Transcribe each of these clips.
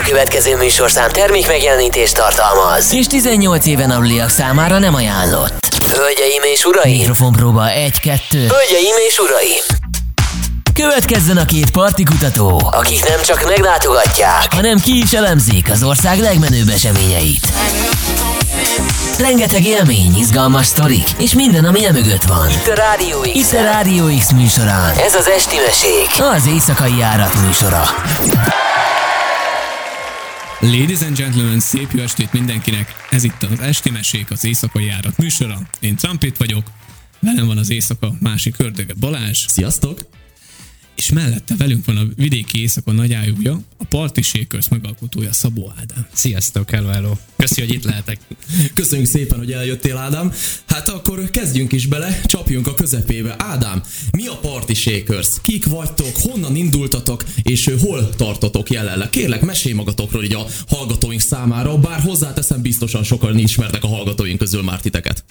A következő műsorszám termék megjelenítést tartalmaz. És 18 éven aluliak számára nem ajánlott. Hölgyeim és uraim! Mikrofon próba 1-2. Hölgyeim és uraim! Következzen a két partikutató, Akik nem csak meglátogatják, hanem ki is elemzik az ország legmenőbb eseményeit. Rengeteg élmény, izgalmas sztorik, és minden, ami e mögött van. itt a Rádió X. Itt a Rádió X műsorán. Ez az Esti Mesék. Az éjszakai járat műsora. Ladies and gentlemen, szép jó estét mindenkinek! Ez itt az Esti Mesék, az Éjszakai Járat műsora. Én Trumpet vagyok, velem van az éjszaka másik ördöge Balázs, Sziasztok! És mellette velünk van a vidéki éjszaka nagyájúja, a Party Shakers megalkotója Szabó Ádám. Sziasztok, hello, hello. Köszi, hogy itt lehetek. Köszönjük szépen, hogy eljöttél, Ádám. Hát akkor kezdjünk is bele, csapjunk a közepébe. Ádám, mi a Party Shakers? Kik vagytok, honnan indultatok, és hol tartotok jelenleg? Kérlek, mesélj magatokról így a hallgatóink számára, bár hozzáteszem, biztosan sokan ismertek a hallgatóink közül már titeket.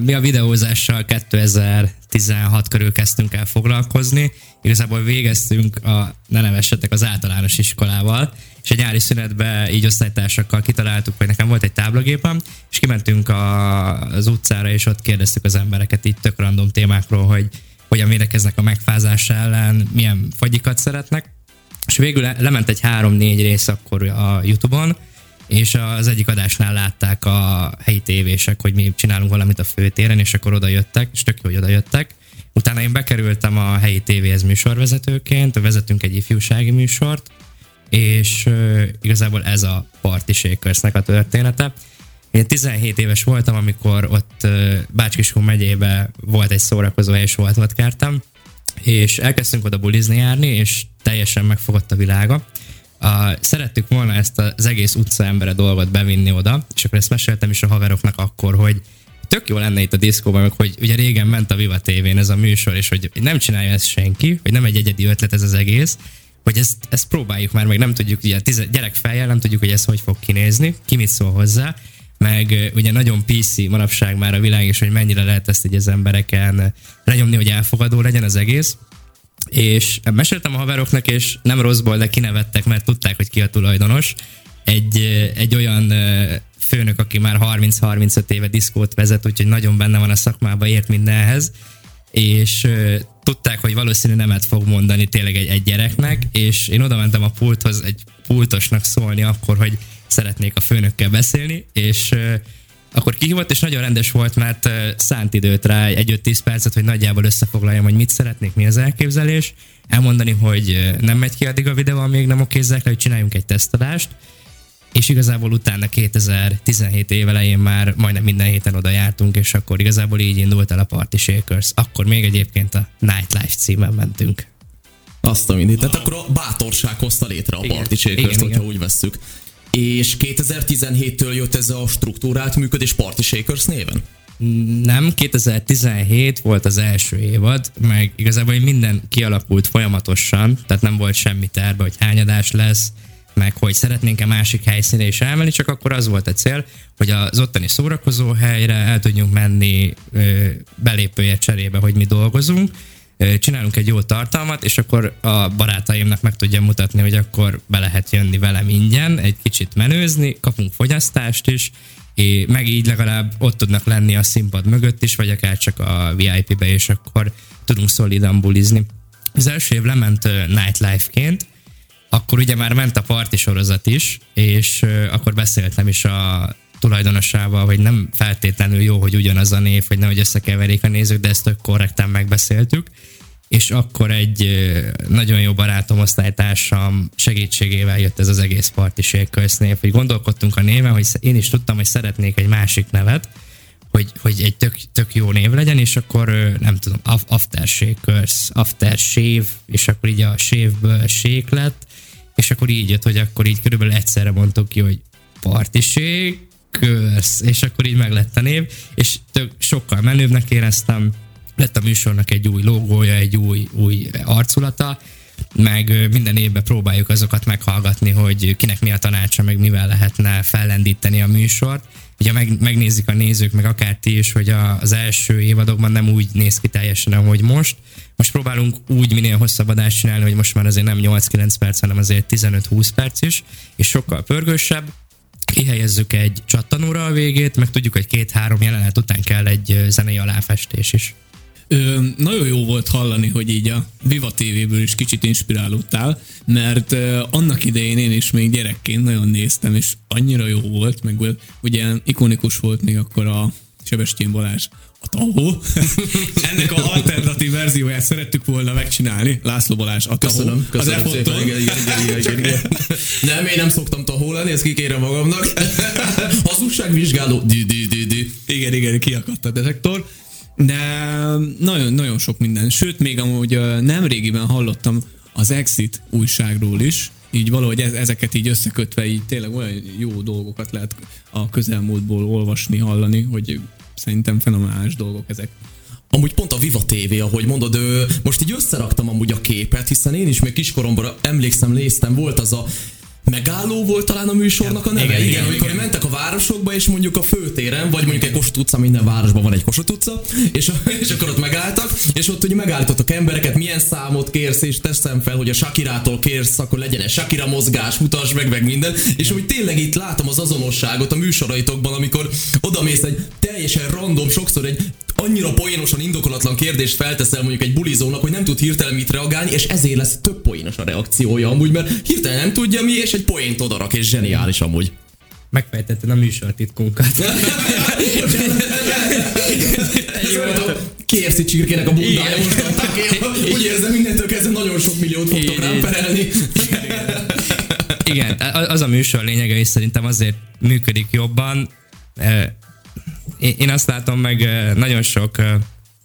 Mi a videózással 2016 körül kezdtünk el foglalkozni. Igazából végeztünk a, ne nevessetek, az általános iskolával, és egy nyári szünetben így osztálytársakkal kitaláltuk, hogy nekem volt egy táblagépem, és kimentünk a, az utcára, és ott kérdeztük az embereket így tök random témákról, hogy hogyan védekeznek a megfázás ellen, milyen fagyikat szeretnek. És végül le- lement egy három-négy rész akkor a Youtube-on, és az egyik adásnál látták a helyi tévések, hogy mi csinálunk valamit a főtéren, és akkor oda jöttek, és tök jó, hogy oda jöttek. Utána én bekerültem a helyi tévéhez műsorvezetőként, vezetünk egy ifjúsági műsort, és uh, igazából ez a Party Shakersnek a története. Én 17 éves voltam, amikor ott uh, Bácskiskun megyébe volt egy szórakozó és volt vodkártam, és elkezdtünk oda bulizni járni, és teljesen megfogott a világa. A, szerettük volna ezt az egész utca embere dolgot bevinni oda, és akkor ezt meséltem is a haveroknak akkor, hogy tök jó lenne itt a diszkóban, hogy ugye régen ment a Viva TV-n ez a műsor, és hogy nem csinálja ezt senki, hogy nem egy egyedi ötlet ez az egész, hogy ezt, ezt próbáljuk már, meg nem tudjuk, ugye tize, gyerek fejjel nem tudjuk, hogy ez hogy fog kinézni, ki mit szól hozzá, meg ugye nagyon PC manapság már a világ, és hogy mennyire lehet ezt így az embereken lenyomni, hogy elfogadó legyen az egész. És meséltem a haveroknak, és nem rosszból, de kinevettek, mert tudták, hogy ki a tulajdonos. Egy, egy olyan főnök, aki már 30-35 éve diszkót vezet, úgyhogy nagyon benne van a szakmába, ért mindenhez és tudták, hogy valószínű nemet fog mondani tényleg egy, egy gyereknek, és én oda mentem a pulthoz egy pultosnak szólni akkor, hogy szeretnék a főnökkel beszélni, és akkor kihívott, és nagyon rendes volt, mert szánt időt rá, egy 5-10 percet, hogy nagyjából összefoglaljam, hogy mit szeretnék, mi az elképzelés, elmondani, hogy nem megy ki addig a videó, amíg nem okézzák le, hogy csináljunk egy tesztadást, és igazából utána 2017 év elején már majdnem minden héten oda jártunk, és akkor igazából így indult el a Party Shakers. Akkor még egyébként a Nightlife címen mentünk. Azt a mindig. Tehát akkor a bátorság hozta létre a Igen. Party Shakers, Igen, hogyha igen. úgy vesszük. És 2017-től jött ez a struktúrált működés Party Shakers néven? Nem, 2017 volt az első évad, meg igazából minden kialakult folyamatosan, tehát nem volt semmi terve, hogy hányadás lesz, meg hogy szeretnénk-e másik helyszínre is elmenni, csak akkor az volt a cél, hogy az ottani szórakozó helyre el tudjunk menni belépője cserébe, hogy mi dolgozunk, csinálunk egy jó tartalmat, és akkor a barátaimnak meg tudjam mutatni, hogy akkor be lehet jönni velem ingyen, egy kicsit menőzni, kapunk fogyasztást is, és meg így legalább ott tudnak lenni a színpad mögött is, vagy akár csak a VIP-be, és akkor tudunk szolidan bulizni. Az első év lement nightlife-ként, akkor ugye már ment a parti sorozat is, és akkor beszéltem is a tulajdonosával, hogy nem feltétlenül jó, hogy ugyanaz a név, hogy nehogy összekeverik a nézők, de ezt tök korrekten megbeszéltük. És akkor egy nagyon jó barátom, osztálytársam segítségével jött ez az egész Party Shakers név, hogy gondolkodtunk a néven, hogy én is tudtam, hogy szeretnék egy másik nevet, hogy, hogy egy tök, tök jó név legyen, és akkor nem tudom, af- After Shakers, After Shave, és akkor így a shave-ből shake lett, és akkor így jött, hogy akkor így körülbelül egyszerre mondtuk ki, hogy Party Shakers, és akkor így meg lett a név, és tök, sokkal menőbbnek éreztem, lett a műsornak egy új logója, egy új, új arculata, meg minden évben próbáljuk azokat meghallgatni, hogy kinek mi a tanácsa, meg mivel lehetne fellendíteni a műsort, ugye meg, megnézik a nézők, meg akár ti is, hogy a, az első évadokban nem úgy néz ki teljesen, ahogy most. Most próbálunk úgy minél hosszabb adást csinálni, hogy most már azért nem 8-9 perc, hanem azért 15-20 perc is, és sokkal pörgősebb. Kihelyezzük egy csattanóra a végét, meg tudjuk, hogy két-három jelenet után kell egy zenei aláfestés is. Ö, nagyon jó volt hallani, hogy így a Viva TV-ből is kicsit inspirálódtál, mert ö, annak idején én is még gyerekként nagyon néztem, és annyira jó volt, meg ugye ikonikus volt még akkor a Sebestyén Balázs a tahó. Ennek a alternatív verzióját szerettük volna megcsinálni. László Balázs a tahó. Köszönöm, köszönöm az szépen. Igen, igen, igen, igen, igen. Nem, én nem szoktam tahó lenni, ezt kikérem magamnak. Hazugságvizsgáló. Di, di, di, di. Igen, igen, kiakadt a detektor. De nagyon, nagyon sok minden. Sőt, még amúgy ö, nemrégiben hallottam az Exit újságról is, így valahogy ez, ezeket így összekötve, így tényleg olyan jó dolgokat lehet a közelmúltból olvasni, hallani, hogy szerintem fenomenális dolgok ezek. Amúgy pont a Viva TV, ahogy mondod, most így összeraktam amúgy a képet, hiszen én is még kiskoromban emlékszem, néztem, volt az a Megálló volt talán a műsornak a neve? Igen, Igen, igen, amikor mentek a városokba, és mondjuk a főtéren, vagy mondjuk egy Kossuth utca, minden városban van egy Kossuth utca, és, és akkor ott megálltak, és ott ugye megállítottak embereket, milyen számot kérsz, és teszem fel, hogy a Shakirától kérsz, akkor legyen egy Shakira mozgás, mutass meg, meg minden, és úgy tényleg itt látom az azonosságot a műsoraitokban, amikor odamész egy teljesen random, sokszor egy annyira poénosan indokolatlan kérdést felteszel mondjuk egy bulizónak, hogy nem tud hirtelen mit reagálni, és ezért lesz több poénos a reakciója amúgy, mert hirtelen nem tudja mi, és egy poént odarak, és zseniális amúgy. Megfejtetted a műsor titkunkat. KFC csirkének a bundája most adták én. Úgy érzem, mindentől kezdve nagyon sok milliót fogtok rám perelni. Igen, az a műsor lényege is szerintem azért működik jobban. Én azt látom meg, nagyon sok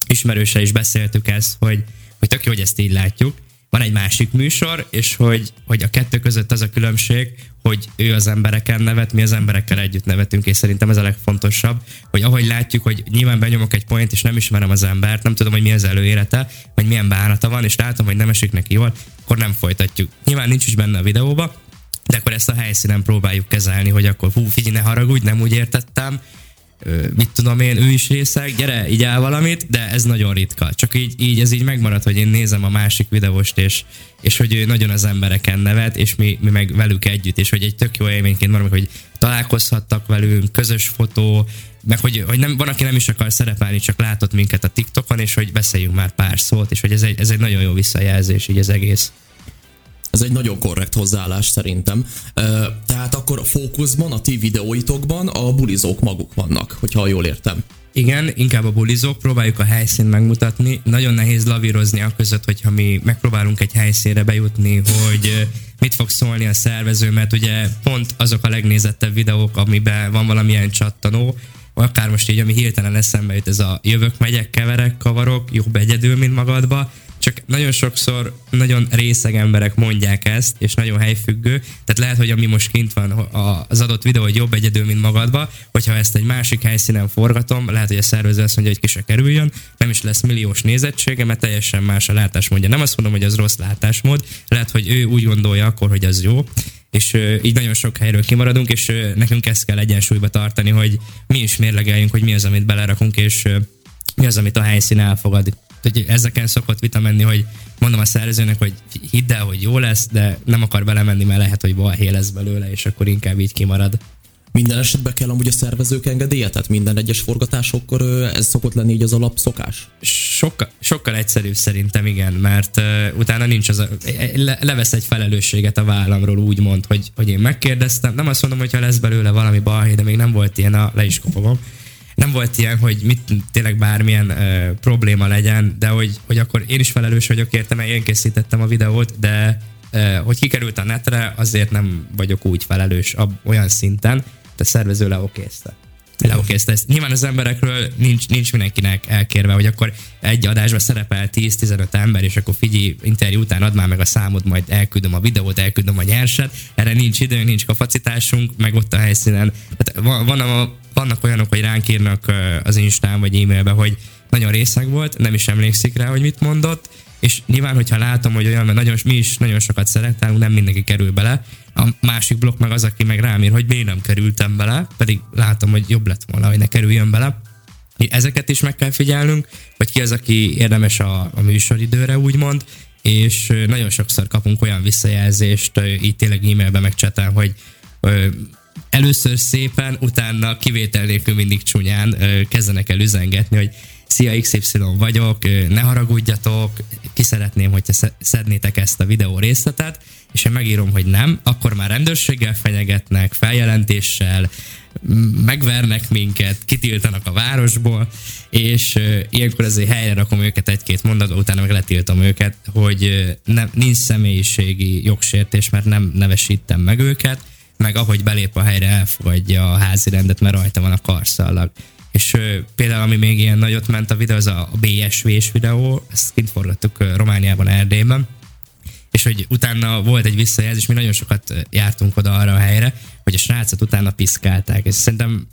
ismerőse is beszéltük ezt, hogy, hogy tök jó, hogy ezt így látjuk. Van egy másik műsor, és hogy, hogy a kettő között az a különbség, hogy ő az embereken nevet, mi az emberekkel együtt nevetünk, és szerintem ez a legfontosabb, hogy ahogy látjuk, hogy nyilván benyomok egy point, és nem ismerem az embert, nem tudom, hogy mi az előélete, vagy milyen bánata van, és látom, hogy nem esik neki jól, akkor nem folytatjuk. Nyilván nincs is benne a videóba, de akkor ezt a helyszínen próbáljuk kezelni, hogy akkor hú, figyelj, ne haragudj, nem úgy értettem, mit tudom én, ő is részeg, gyere, így áll valamit, de ez nagyon ritka. Csak így, így ez így megmarad, hogy én nézem a másik videóst, és, és hogy ő nagyon az embereken nevet, és mi, mi meg velük együtt, és hogy egy tök jó élményként van, hogy találkozhattak velünk, közös fotó, meg hogy, hogy nem, van, aki nem is akar szerepelni, csak látott minket a TikTokon, és hogy beszéljünk már pár szót, és hogy ez egy, ez egy nagyon jó visszajelzés, így az egész. Ez egy nagyon korrekt hozzáállás szerintem. Tehát akkor a fókuszban, a ti videóitokban a bulizók maguk vannak, hogyha jól értem. Igen, inkább a bulizók, próbáljuk a helyszínt megmutatni. Nagyon nehéz lavírozni a között, hogyha mi megpróbálunk egy helyszínre bejutni, hogy mit fog szólni a szervező, mert ugye pont azok a legnézettebb videók, amiben van valamilyen csattanó, akár most így, ami hirtelen eszembe jut, ez a jövök, megyek, keverek, kavarok, jobb egyedül, mint magadba, csak nagyon sokszor nagyon részeg emberek mondják ezt, és nagyon helyfüggő. Tehát lehet, hogy ami most kint van az adott videó, hogy jobb egyedül, mint magadba, hogyha ezt egy másik helyszínen forgatom, lehet, hogy a szervező azt mondja, hogy ki se kerüljön, nem is lesz milliós nézettsége, mert teljesen más a látásmódja. Nem azt mondom, hogy az rossz látásmód, lehet, hogy ő úgy gondolja akkor, hogy az jó, és így nagyon sok helyről kimaradunk, és nekünk ezt kell egyensúlyba tartani, hogy mi is mérlegeljünk, hogy mi az, amit belerakunk, és mi az, amit a helyszín elfogad. Hogy ezeken szokott vita menni, hogy mondom a szerzőnek, hogy hidd el, hogy jó lesz, de nem akar belemenni, mert lehet, hogy balhé lesz belőle, és akkor inkább így kimarad. Minden esetben kell amúgy a szervezők engedélye, tehát minden egyes forgatásokkor ez szokott lenni így az alapszokás. Sokkal, sokkal egyszerűbb szerintem, igen, mert uh, utána nincs az a, le, levesz egy felelősséget a vállamról, úgymond, hogy, hogy én megkérdeztem, nem azt mondom, hogyha lesz belőle valami balhé, de még nem volt ilyen, a, le is kopogom, nem volt ilyen, hogy mit tényleg bármilyen uh, probléma legyen, de hogy, hogy akkor én is felelős vagyok érte, mert én készítettem a videót, de uh, hogy kikerült a netre, azért nem vagyok úgy felelős ab, olyan szinten, de szervező leokézte. Leokézte ezt. Nyilván az emberekről nincs, nincs mindenkinek elkérve, hogy akkor egy adásban szerepel 10-15 ember, és akkor figyelj, interjú után add már meg a számot, majd elküldöm a videót, elküldöm a nyerset. Erre nincs időnk, nincs kapacitásunk, meg ott a helyszínen. Tehát van, van a, vannak olyanok, hogy ránk írnak az Instán vagy e-mailbe, hogy nagyon részeg volt, nem is emlékszik rá, hogy mit mondott, és nyilván, hogyha látom, hogy olyan, mert nagyon, mi is nagyon sokat szeretálunk, nem mindenki kerül bele. A másik blokk meg az, aki meg rám ír, hogy miért nem kerültem bele, pedig látom, hogy jobb lett volna, hogy ne kerüljön bele. Ezeket is meg kell figyelnünk, hogy ki az, aki érdemes a, a műsoridőre, úgymond, és nagyon sokszor kapunk olyan visszajelzést, így tényleg e-mailben megcsetem, hogy először szépen, utána kivétel nélkül mindig csúnyán kezdenek el üzengetni, hogy Szia, XY vagyok, ne haragudjatok, ki szeretném, sze- szednétek ezt a videó részletet, és én megírom, hogy nem, akkor már rendőrséggel fenyegetnek, feljelentéssel, megvernek minket, kitiltanak a városból, és ilyenkor azért helyre rakom őket egy-két mondatba, utána meg letiltom őket, hogy nem, nincs személyiségi jogsértés, mert nem nevesítem meg őket, meg ahogy belép a helyre elfogadja a házi rendet, mert rajta van a karszallag. És például, ami még ilyen nagyot ment a videó, az a BSV-s videó, ezt kint forgattuk Romániában, Erdélyben, és hogy utána volt egy visszajelzés, mi nagyon sokat jártunk oda arra a helyre, hogy a srácot utána piszkálták, és szerintem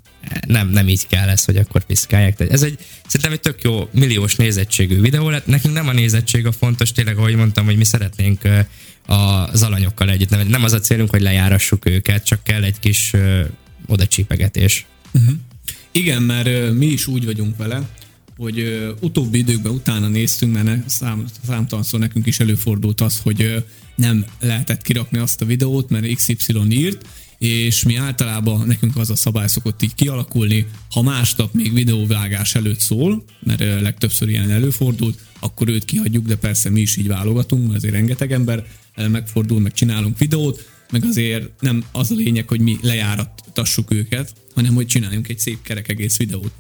nem, nem így kell ez, hogy akkor piszkálják. Tehát ez egy, szerintem egy tök jó milliós nézettségű videó lett. Nekünk nem a nézettség a fontos, tényleg, ahogy mondtam, hogy mi szeretnénk ö, az alanyokkal együtt. Nem, nem az a célunk, hogy lejárassuk őket, csak kell egy kis ö, oda csípegetés. Igen, mert mi is úgy vagyunk vele, hogy utóbbi időkben utána néztünk, mert szám, számtalanszor nekünk is előfordult az, hogy nem lehetett kirakni azt a videót, mert XY írt, és mi általában nekünk az a szabály szokott így kialakulni, ha másnap még videóvágás előtt szól, mert legtöbbször ilyen előfordult, akkor őt kihagyjuk, de persze mi is így válogatunk, mert azért rengeteg ember megfordul, meg csinálunk videót, meg azért nem az a lényeg, hogy mi lejárattassuk őket, hanem hogy csináljunk egy szép kerek egész videót.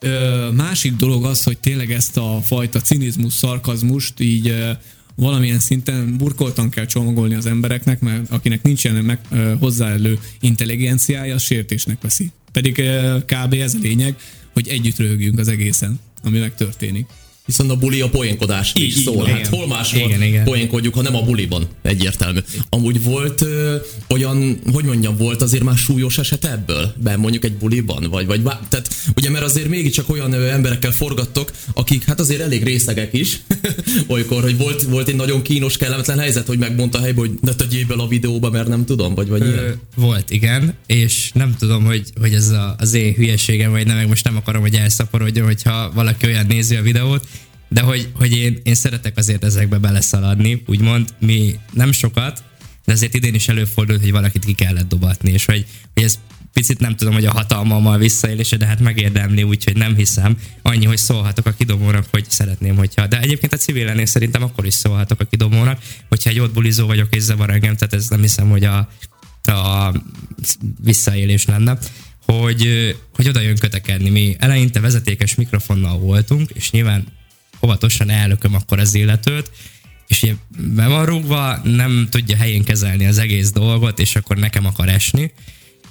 Ö, másik dolog az, hogy tényleg ezt a fajta cinizmus, szarkazmust így ö, valamilyen szinten burkoltan kell csomagolni az embereknek, mert akinek nincsen meg, ö, hozzáellő intelligenciája, az sértésnek veszi. Pedig ö, kb. ez a lényeg, hogy együtt röhögjünk az egészen, ami megtörténik. Viszont a buli a poénkodás is szól. van, Hát igen. hol máshol Igen, igen. poénkodjuk, ha nem a buliban. Egyértelmű. Amúgy volt ö, olyan, hogy mondjam, volt azért már súlyos eset ebből? Ben mondjuk egy buliban? Vagy, vagy tehát ugye mert azért mégiscsak olyan ö, emberekkel forgattok, akik hát azért elég részegek is. Olykor, hogy volt, volt egy nagyon kínos, kellemetlen helyzet, hogy megmondta a helybe, hogy ne tegyél bele a videóba, mert nem tudom, vagy, vagy Ö, ilyen. volt, igen, és nem tudom, hogy, hogy ez a, az én hülyeségem, vagy nem, meg most nem akarom, hogy elszaporodjon, hogyha valaki olyan nézi a videót, de hogy, hogy én, én szeretek azért ezekbe beleszaladni, úgymond mi nem sokat, de azért idén is előfordult, hogy valakit ki kellett dobatni, és hogy, hogy ez picit nem tudom, hogy a hatalmammal visszaélése, de hát megérdemli, úgyhogy nem hiszem. Annyi, hogy szólhatok a kidobónak, hogy szeretném, hogyha. De egyébként a civil lennék szerintem akkor is szólhatok a kidobónak, hogyha egy ott bulizó vagyok és zavar engem, tehát ez nem hiszem, hogy a, a visszaélés lenne hogy, hogy oda jön kötekedni. Mi eleinte vezetékes mikrofonnal voltunk, és nyilván óvatosan ellököm akkor az illetőt, és ugye be van rúgva, nem tudja helyén kezelni az egész dolgot, és akkor nekem akar esni,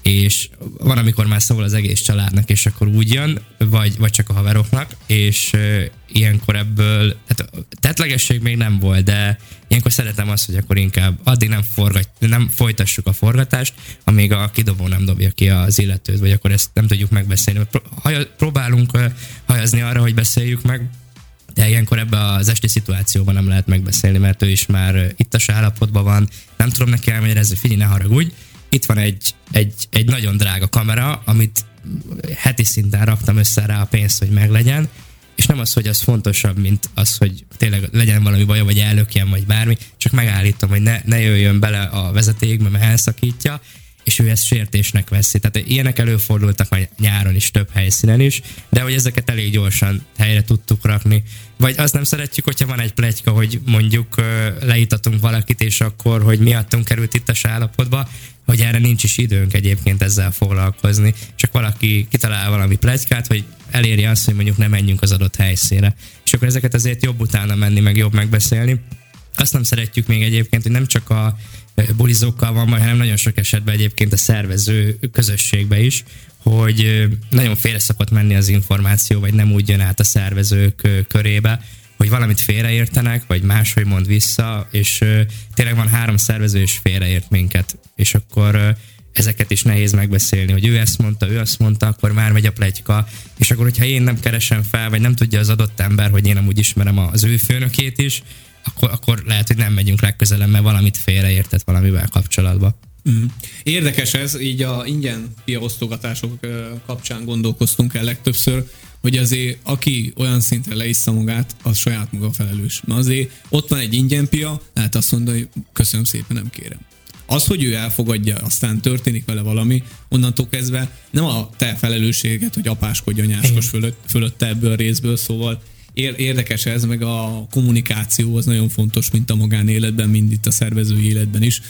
és van, amikor már szól az egész családnak, és akkor úgy jön, vagy, vagy csak a haveroknak, és uh, ilyenkor ebből, tehát tetlegesség még nem volt, de ilyenkor szeretem azt, hogy akkor inkább addig nem, forgat, nem folytassuk a forgatást, amíg a kidobó nem dobja ki az illetőt, vagy akkor ezt nem tudjuk megbeszélni. Próbálunk hajazni arra, hogy beszéljük meg, de ilyenkor ebbe az esti szituációban nem lehet megbeszélni, mert ő is már ö, ittas állapotban van, nem tudom neki elmagyarázni, figyelj, ne haragudj, itt van egy, egy, egy nagyon drága kamera, amit heti szinten raktam össze rá a pénzt, hogy meglegyen, és nem az, hogy az fontosabb, mint az, hogy tényleg legyen valami baja, vagy ellökjen, vagy bármi, csak megállítom, hogy ne, ne jöjjön bele a vezetékbe, mert elszakítja, és ő ezt sértésnek veszi. Tehát ilyenek előfordultak már nyáron is, több helyszínen is, de hogy ezeket elég gyorsan helyre tudtuk rakni. Vagy azt nem szeretjük, hogyha van egy plegyka, hogy mondjuk leítatunk valakit, és akkor, hogy miattunk került itt a állapotba, hogy erre nincs is időnk egyébként ezzel foglalkozni. Csak valaki kitalál valami plegykát, hogy elérje azt, hogy mondjuk nem menjünk az adott helyszínre. És akkor ezeket azért jobb utána menni, meg jobb megbeszélni. Azt nem szeretjük még egyébként, hogy nem csak a bulizókkal van hanem nagyon sok esetben egyébként a szervező közösségbe is, hogy nagyon félre szokott menni az információ, vagy nem úgy jön át a szervezők körébe, hogy valamit félreértenek, vagy máshogy mond vissza, és tényleg van három szervező, és félreért minket. És akkor ezeket is nehéz megbeszélni, hogy ő ezt mondta, ő azt mondta, akkor már megy a plegyka, és akkor, hogyha én nem keresem fel, vagy nem tudja az adott ember, hogy én amúgy ismerem az ő főnökét is, akkor, akkor lehet, hogy nem megyünk legközelebb, mert valamit félreértett valamivel kapcsolatban. Mm. Érdekes ez, így a ingyen piaosztogatások kapcsán gondolkoztunk el legtöbbször, hogy azért aki olyan szinten leissza magát, az saját maga felelős. Mert azért ott van egy ingyen pia, lehet azt mondani, hogy köszönöm szépen, nem kérem. Az, hogy ő elfogadja, aztán történik vele valami, onnantól kezdve nem a te felelősséget, hogy apáskodj anyáskos fölött, fölötte ebből a részből, szóval érdekes ez, meg a kommunikáció az nagyon fontos, mint a magánéletben, mind itt a szervezői életben is,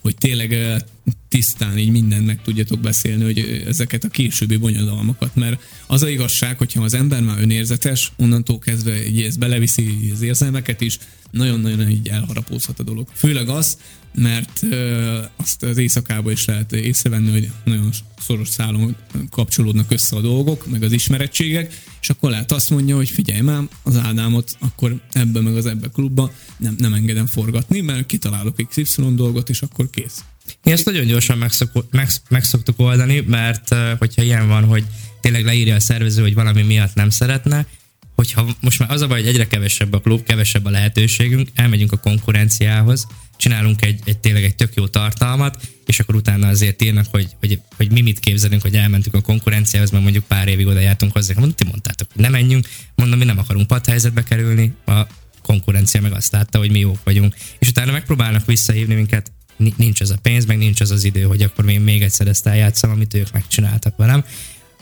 hogy tényleg tisztán így mindent meg tudjatok beszélni, hogy ezeket a későbbi bonyodalmakat, mert az a igazság, hogyha az ember már önérzetes, onnantól kezdve így ez beleviszi az érzelmeket is, nagyon-nagyon így elharapózhat a dolog. Főleg az, mert ö, azt az éjszakában is lehet észrevenni, hogy nagyon szoros szálon kapcsolódnak össze a dolgok, meg az ismerettségek, és akkor lehet azt mondja, hogy figyelj már, az Ádámot akkor ebbe meg az ebbe klubba nem, nem engedem forgatni, mert kitalálok XY dolgot, és akkor kész. Mi ezt nagyon gyorsan megszok, meg, oldani, mert hogyha ilyen van, hogy tényleg leírja a szervező, hogy valami miatt nem szeretne, hogyha most már az a baj, hogy egyre kevesebb a klub, kevesebb a lehetőségünk, elmegyünk a konkurenciához, csinálunk egy, egy tényleg egy tök jó tartalmat, és akkor utána azért írnak, hogy, hogy, hogy mi mit képzelünk, hogy elmentünk a konkurenciához, mert mondjuk pár évig oda jártunk hozzá. Mondom, ti mondtátok, hogy nem menjünk, mondom, mi nem akarunk padhelyzetbe kerülni, a konkurencia meg azt látta, hogy mi jók vagyunk. És utána megpróbálnak visszahívni minket, nincs az a pénz, meg nincs az az idő, hogy akkor még, még egyszer ezt eljátszom, amit ők megcsináltak velem.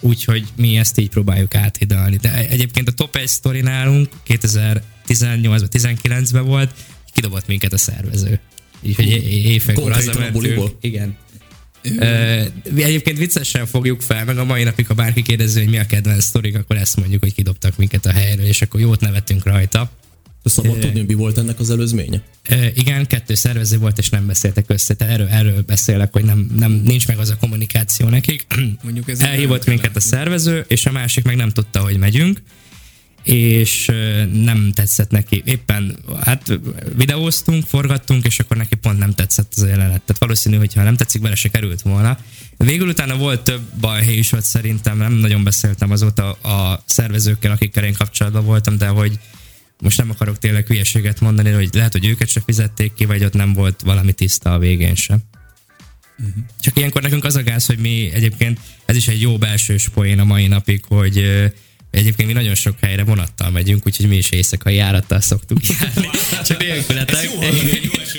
Úgyhogy mi ezt így próbáljuk áthidalni. De egyébként a top 1 sztori nálunk 2018 19-ben volt, kidobott minket a szervező. Úgyhogy éjfélkor az a Igen. Uh, egyébként viccesen fogjuk fel, meg a mai napig, ha bárki kérdező, hogy mi a kedvenc sztorik, akkor ezt mondjuk, hogy kidobtak minket a helyről, és akkor jót nevettünk rajta. Szabad tudni, mi volt ennek az előzménye? Igen, kettő szervező volt, és nem beszéltek össze. Tehát erről, erről beszélek, hogy nem, nem, nincs meg az a kommunikáció nekik. Mondjuk ez Elhívott minket a szervező, és a másik meg nem tudta, hogy megyünk és nem tetszett neki. Éppen hát videóztunk, forgattunk, és akkor neki pont nem tetszett az a jelenet. Tehát valószínű, hogy ha nem tetszik, bele se került volna. Végül utána volt több balhely is ott szerintem, nem nagyon beszéltem azóta a szervezőkkel, akikkel én kapcsolatban voltam, de hogy most nem akarok tényleg hülyeséget mondani, hogy lehet, hogy őket se fizették ki, vagy ott nem volt valami tiszta a végén sem. Uh-huh. Csak ilyenkor nekünk az a gáz, hogy mi egyébként, ez is egy jó belső poén a mai napig, hogy Egyébként mi nagyon sok helyre vonattal megyünk, úgyhogy mi is éjszakai járattal szoktuk járni. Csak nélkületek.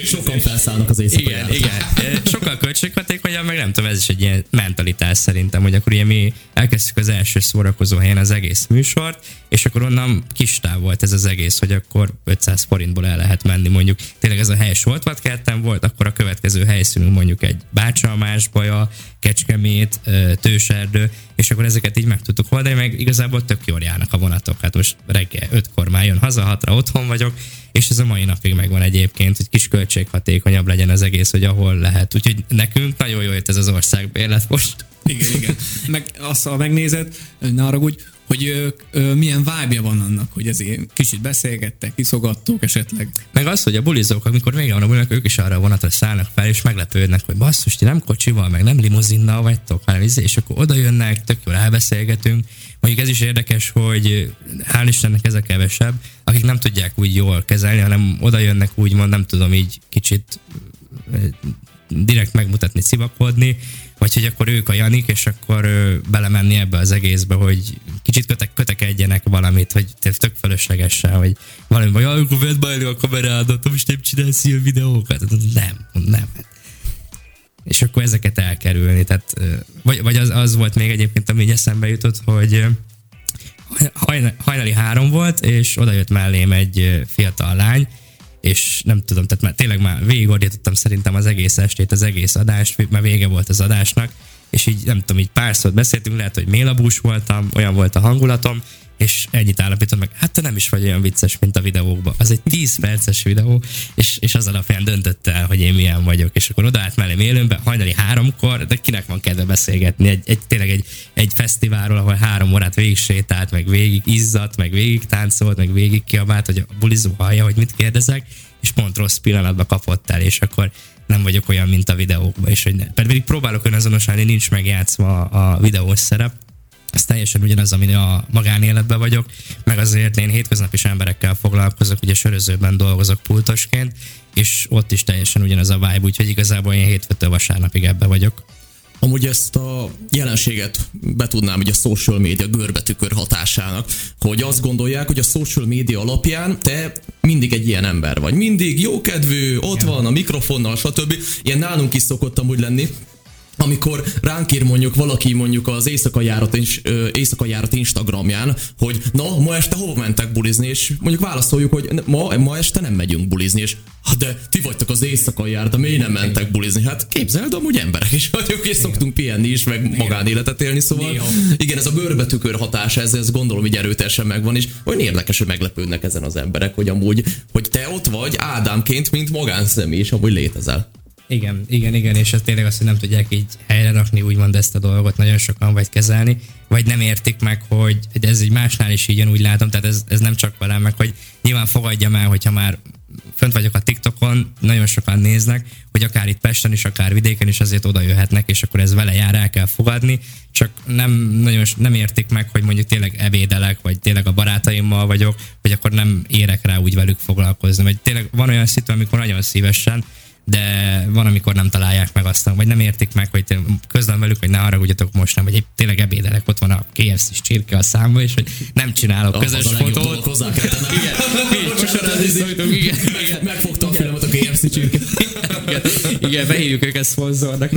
Sokan felszállnak az éjszakai Igen, igen. Sokkal költséghatékonyabb, meg nem tudom, ez is egy ilyen mentalitás szerintem, hogy akkor ugye mi elkezdtük az első szórakozó helyen az egész műsort, és akkor onnan kis táv volt ez az egész, hogy akkor 500 forintból el lehet menni mondjuk. Tényleg ez a hely Soltvatkerten volt, akkor a következő helyszínünk mondjuk egy Bácsalmásbaja, Kecskemét, Tőserdő, és akkor ezeket így meg tudtuk oldani, meg igazából tök jól járnak a vonatok. Hát most reggel ötkor már jön haza, hatra otthon vagyok, és ez a mai napig megvan egyébként, hogy kis költséghatékonyabb legyen az egész, hogy ahol lehet. Úgyhogy nekünk nagyon jó jött ez az országbérlet most. Igen, igen. Meg azt, ha megnézed, ne úgy, hogy ö, ö, milyen vibe van annak, hogy ezért kicsit beszélgettek, kiszogattok esetleg. Meg az, hogy a bulizók, amikor még van a bulinak, ők is arra a vonatra szállnak fel, és meglepődnek, hogy basszus, ti nem kocsival, meg nem limuzinnal vagytok, hanem izé, és akkor oda jönnek, tök jól elbeszélgetünk. Mondjuk ez is érdekes, hogy hál' Istennek ez a kevesebb, akik nem tudják úgy jól kezelni, hanem oda jönnek úgymond, nem tudom, így kicsit direkt megmutatni, civakodni, vagy hogy akkor ők a Janik, és akkor ö, belemenni ebbe az egészbe, hogy kicsit kötek, kötekedjenek valamit, hogy tök fölöslegesen, hogy valami, vagy akkor vedd be a kamerádat, most nem csinálsz ilyen videókat. Nem, nem. És akkor ezeket elkerülni. Tehát, vagy, vagy az, az volt még egyébként, ami eszembe jutott, hogy hajnali három volt, és oda jött mellém egy fiatal lány, és nem tudom, tehát már tényleg már végigordítottam szerintem az egész estét, az egész adást, már vége volt az adásnak, és így nem tudom, így pár szót beszéltünk, lehet, hogy mélabús voltam, olyan volt a hangulatom, és ennyit állapítom meg, hát te nem is vagy olyan vicces, mint a videókban. Az egy 10 perces videó, és, és az alapján döntött el, hogy én milyen vagyok. És akkor odaállt mellém élőnbe, hajnali háromkor, de kinek van kedve beszélgetni? Egy, egy, tényleg egy, egy fesztiválról, ahol három órát végig sétált, meg végig izzadt, meg végig táncolt, meg végig kiabált, hogy a bulizó hallja, hogy mit kérdezek, és pont rossz pillanatban kapott el, és akkor nem vagyok olyan, mint a videókban, és hogy ne, pedig próbálok önazonosulni, nincs megjátszva a videós szerep, ez teljesen ugyanaz, ami a magánéletben vagyok, meg azért én hétköznapi emberekkel foglalkozok, ugye sörözőben dolgozok pultosként, és ott is teljesen ugyanaz a vibe, úgyhogy igazából én hétfőtől vasárnapig ebbe vagyok. Amúgy ezt a jelenséget betudnám hogy a social media görbetükör hatásának, hogy azt gondolják, hogy a social media alapján te mindig egy ilyen ember vagy. Mindig jókedvű, ott van a mikrofonnal, stb. Ilyen nálunk is szokott amúgy lenni, amikor ránk ír mondjuk valaki mondjuk az éjszaka járat, éjszaka járat Instagramján, hogy na, ma este hova mentek bulizni, és mondjuk válaszoljuk, hogy ma, ma este nem megyünk bulizni, és hát de ti vagytok az éjszaka járat, miért nem mentek bulizni? Hát képzeld, amúgy emberek is vagyunk, és szoktunk pihenni is, meg magánéletet élni, szóval Néha. igen, ez a görbetükör hatása, ez, ez gondolom, hogy erőteljesen megvan, és olyan érdekes, hogy meglepődnek ezen az emberek, hogy amúgy, hogy te ott vagy Ádámként, mint magánszemély, és amúgy létezel. Igen, igen, igen, és ez tényleg azt, hogy nem tudják így helyre rakni, úgymond ezt a dolgot nagyon sokan vagy kezelni, vagy nem értik meg, hogy ez egy másnál is így úgy látom, tehát ez, ez nem csak velem, meg hogy nyilván fogadjam el, hogyha már fönt vagyok a TikTokon, nagyon sokan néznek, hogy akár itt Pesten is, akár vidéken is azért oda jöhetnek, és akkor ez vele jár, el kell fogadni, csak nem, nagyon, nem értik meg, hogy mondjuk tényleg evédelek, vagy tényleg a barátaimmal vagyok, hogy akkor nem érek rá úgy velük foglalkozni, vagy tényleg van olyan szitu, amikor nagyon szívesen de van, amikor nem találják meg azt, vagy nem értik meg, hogy közlöm velük, hogy ne haragudjatok most nem, hogy tényleg ebédelek, ott van a KFC-s csirke a számba, és hogy nem csinálok közös fotót. Hozzá kell igen, igen, megfogta a filmet csirke. Igen, igen, behívjuk őket szponzornak.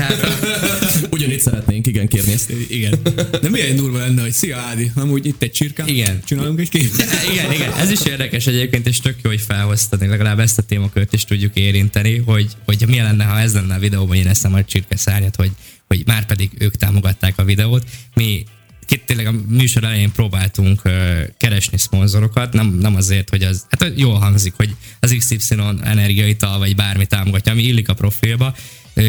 Ugyanitt szeretnénk, igen, kérni ezt. Igen. De milyen durva lenne, hogy szia Ádi, amúgy itt egy csirke, igen. csinálunk egy képet. Igen, igen, ez is érdekes egyébként, és tök jó, hogy felhoztad, legalább ezt a témakört is tudjuk érinteni, hogy hogy milyen lenne, ha ez lenne a videóban, én eszem a csirke szárnyat, hogy, hogy már pedig ők támogatták a videót. Mi két tényleg a műsor elején próbáltunk keresni szponzorokat, nem, nem azért, hogy az, hát jól hangzik, hogy az XY energiaital vagy bármi támogatja, ami illik a profilba,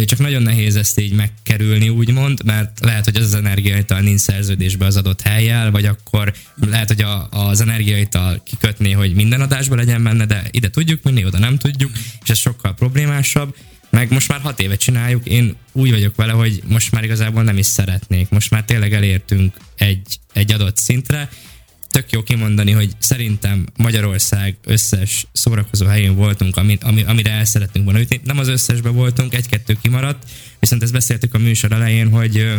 csak nagyon nehéz ezt így megkerülni, úgymond, mert lehet, hogy az az energiaital nincs szerződésbe az adott helyjel, vagy akkor lehet, hogy a, az energiaital kikötné, hogy minden adásban legyen benne, de ide tudjuk menni, oda nem tudjuk, és ez sokkal problémásabb. Meg most már hat éve csináljuk, én úgy vagyok vele, hogy most már igazából nem is szeretnék. Most már tényleg elértünk egy, egy adott szintre, tök jó kimondani, hogy szerintem Magyarország összes szórakozó helyén voltunk, ami, ami, amire el szeretünk volna ütni. Nem az összesben voltunk, egy-kettő kimaradt, viszont ezt beszéltük a műsor elején, hogy ö,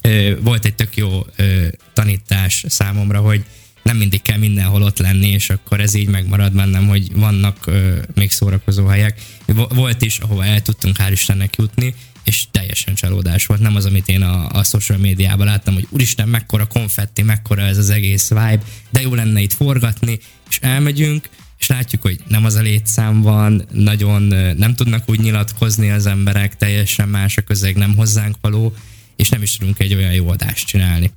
ö, volt egy tök jó ö, tanítás számomra, hogy nem mindig kell mindenhol ott lenni, és akkor ez így megmarad bennem, hogy vannak ö, még szórakozó helyek. Volt is, ahova el tudtunk hál' Istennek jutni, és teljesen csalódás volt. Nem az, amit én a, a social médiában láttam, hogy úristen, mekkora konfetti, mekkora ez az egész vibe, de jó lenne itt forgatni, és elmegyünk, és látjuk, hogy nem az a létszám van, nagyon nem tudnak úgy nyilatkozni az emberek, teljesen más a közeg, nem hozzánk való, és nem is tudunk egy olyan jó adást csinálni.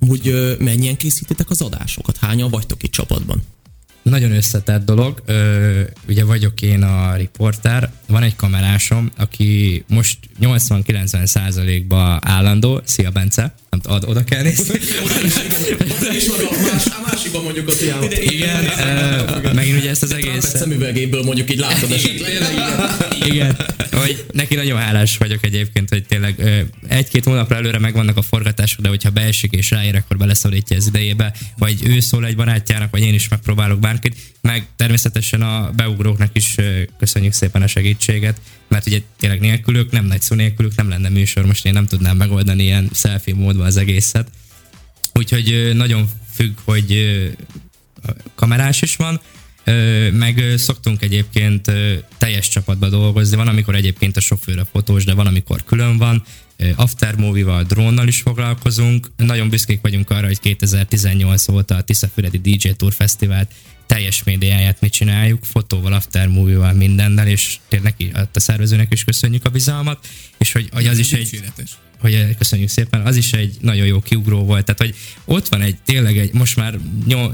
Úgy mennyien készítitek az adásokat? Hányan vagytok itt csapatban? Nagyon összetett dolog. Ö, ugye vagyok én a riporter, van egy kamerásom, aki most 80-90 százalékban állandó. Szia, Bence! Nem ad, oda kell nézni. oda is van a, más, a másikban mondjuk a tiám. Igen, uh, megint ugye ezt az egész... Szemüvegéből mondjuk így látod esetleg. Igen, hogy neki nagyon hálás vagyok egyébként, hogy tényleg egy-két hónapra előre megvannak a forgatások, de hogyha beesik és ráér, akkor beleszorítja az idejébe, vagy ő szól egy barátjának, vagy én is megpróbálok bárkit, meg természetesen a beugróknak is köszönjük szépen a segítséget, mert ugye tényleg nélkülük, nem nagy szó nélkülük nem lenne műsor, most én nem tudnám megoldani ilyen selfie módban az egészet. Úgyhogy nagyon függ, hogy kamerás is van, meg szoktunk egyébként teljes csapatba dolgozni, van amikor egyébként a sofőr a fotós, de van amikor külön van, aftermovie-val, drónnal is foglalkozunk. Nagyon büszkék vagyunk arra, hogy 2018 óta a Tiszafüredi DJ Tour Fesztivált teljes médiáját mi csináljuk, fotóval, aftermovie-val, mindennel, és tényleg neki, a szervezőnek is köszönjük a bizalmat, és hogy, hogy az is egy hogy köszönjük szépen, az is egy nagyon jó kiugró volt. Tehát, hogy ott van egy tényleg egy, most már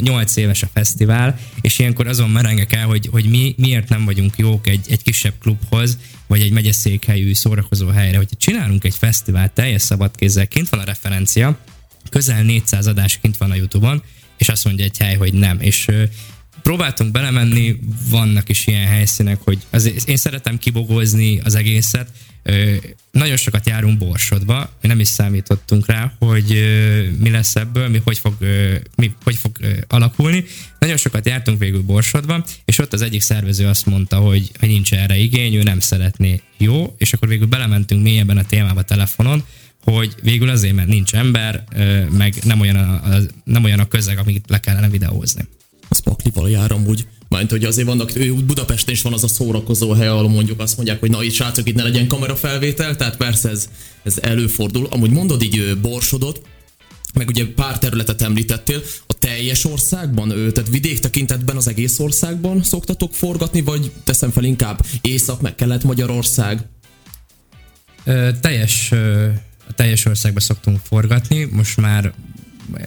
8 éves a fesztivál, és ilyenkor azon merengek el, hogy, hogy mi miért nem vagyunk jók egy, egy kisebb klubhoz, vagy egy megyeszékhelyű szórakozó helyre, hogy csinálunk egy fesztivál teljes szabadkézzel, kint van a referencia, közel 400 adás kint van a Youtube-on, és azt mondja egy hely, hogy nem. És próbáltunk belemenni, vannak is ilyen helyszínek, hogy azért én szeretem kibogózni az egészet, Ö, nagyon sokat járunk Borsodba, mi nem is számítottunk rá, hogy ö, mi lesz ebből, mi hogy fog, ö, mi, hogy fog ö, alakulni. Nagyon sokat jártunk végül Borsodba, és ott az egyik szervező azt mondta, hogy, hogy nincs erre igény, ő nem szeretné. Jó, és akkor végül belementünk mélyebben a témába telefonon, hogy végül azért, mert nincs ember, meg nem olyan a, a, nem olyan a közeg, amit le kellene videózni. Az paklival jár amúgy. Mert hogy azért vannak, ő Budapesten is van az a szórakozó hely, ahol mondjuk azt mondják, hogy na itt srácok, itt ne legyen kamerafelvétel, tehát persze ez, ez előfordul. Amúgy mondod így Borsodot, meg ugye pár területet említettél, a teljes országban, tehát vidék tekintetben az egész országban szoktatok forgatni, vagy teszem fel inkább Észak, meg Kelet-Magyarország? Ö, teljes, ö, teljes országba szoktunk forgatni, most már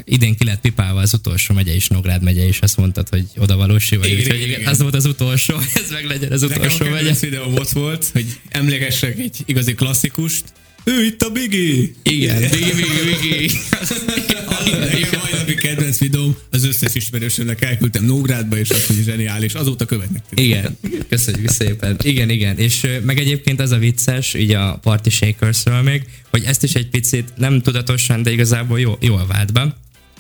idén ki lett pipálva az utolsó megye is, Nógrád megye is, azt mondtad, hogy oda valósi vagy, úgyhogy igen, az volt az utolsó, ez meg legyen az Nekem utolsó megye. kedvenc videóm ott volt, hogy emlékessek egy igazi klasszikust. Ő itt a Bigi! Igen, bigi, bigi. Nekem mai napi kedvenc videóm, az összes ismerősömnek elküldtem Nógrádba, és azt, hogy zseniális. Azóta követnek. Igen, köszönjük szépen. Igen, igen. És meg egyébként az a vicces, így a Party Shakersről még, hogy ezt is egy picit nem tudatosan, de igazából jó, jól vált be.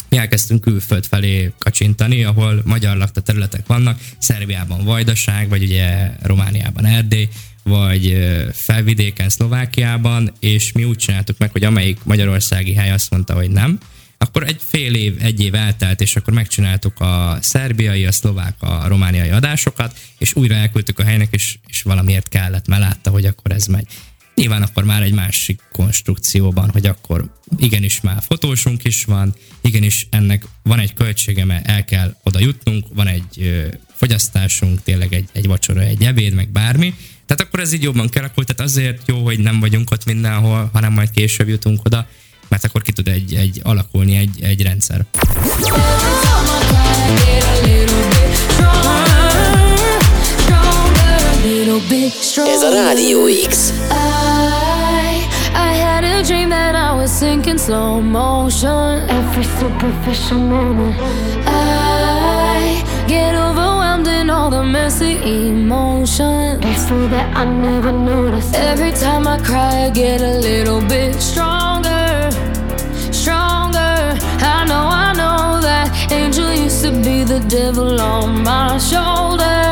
Mi elkezdtünk külföld felé kacsintani, ahol magyar lakta területek vannak, Szerbiában Vajdaság, vagy ugye Romániában Erdély, vagy felvidéken Szlovákiában, és mi úgy csináltuk meg, hogy amelyik magyarországi hely azt mondta, hogy nem, akkor egy fél év, egy év eltelt, és akkor megcsináltuk a szerbiai, a szlovák, a romániai adásokat, és újra elküldtük a helynek, és, és valamiért kellett, mert látta, hogy akkor ez megy. Nyilván akkor már egy másik konstrukcióban, hogy akkor igenis már fotósunk is van, igenis ennek van egy költsége, mert el kell oda jutnunk, van egy ö, fogyasztásunk, tényleg egy, egy vacsora, egy ebéd, meg bármi. Tehát akkor ez így jobban kialakult, tehát azért jó, hogy nem vagyunk ott mindenhol, hanem majd később jutunk oda, mert akkor ki tud egy, egy alakulni egy, egy rendszer. Ez a Rádió X. Dream that I was sinking slow motion. Every superficial moment. I get in all the messy emotions. It's so that I never noticed. Every time I cry, I get a little bit stronger. Stronger. I know, I know that angel used to be the devil on my shoulder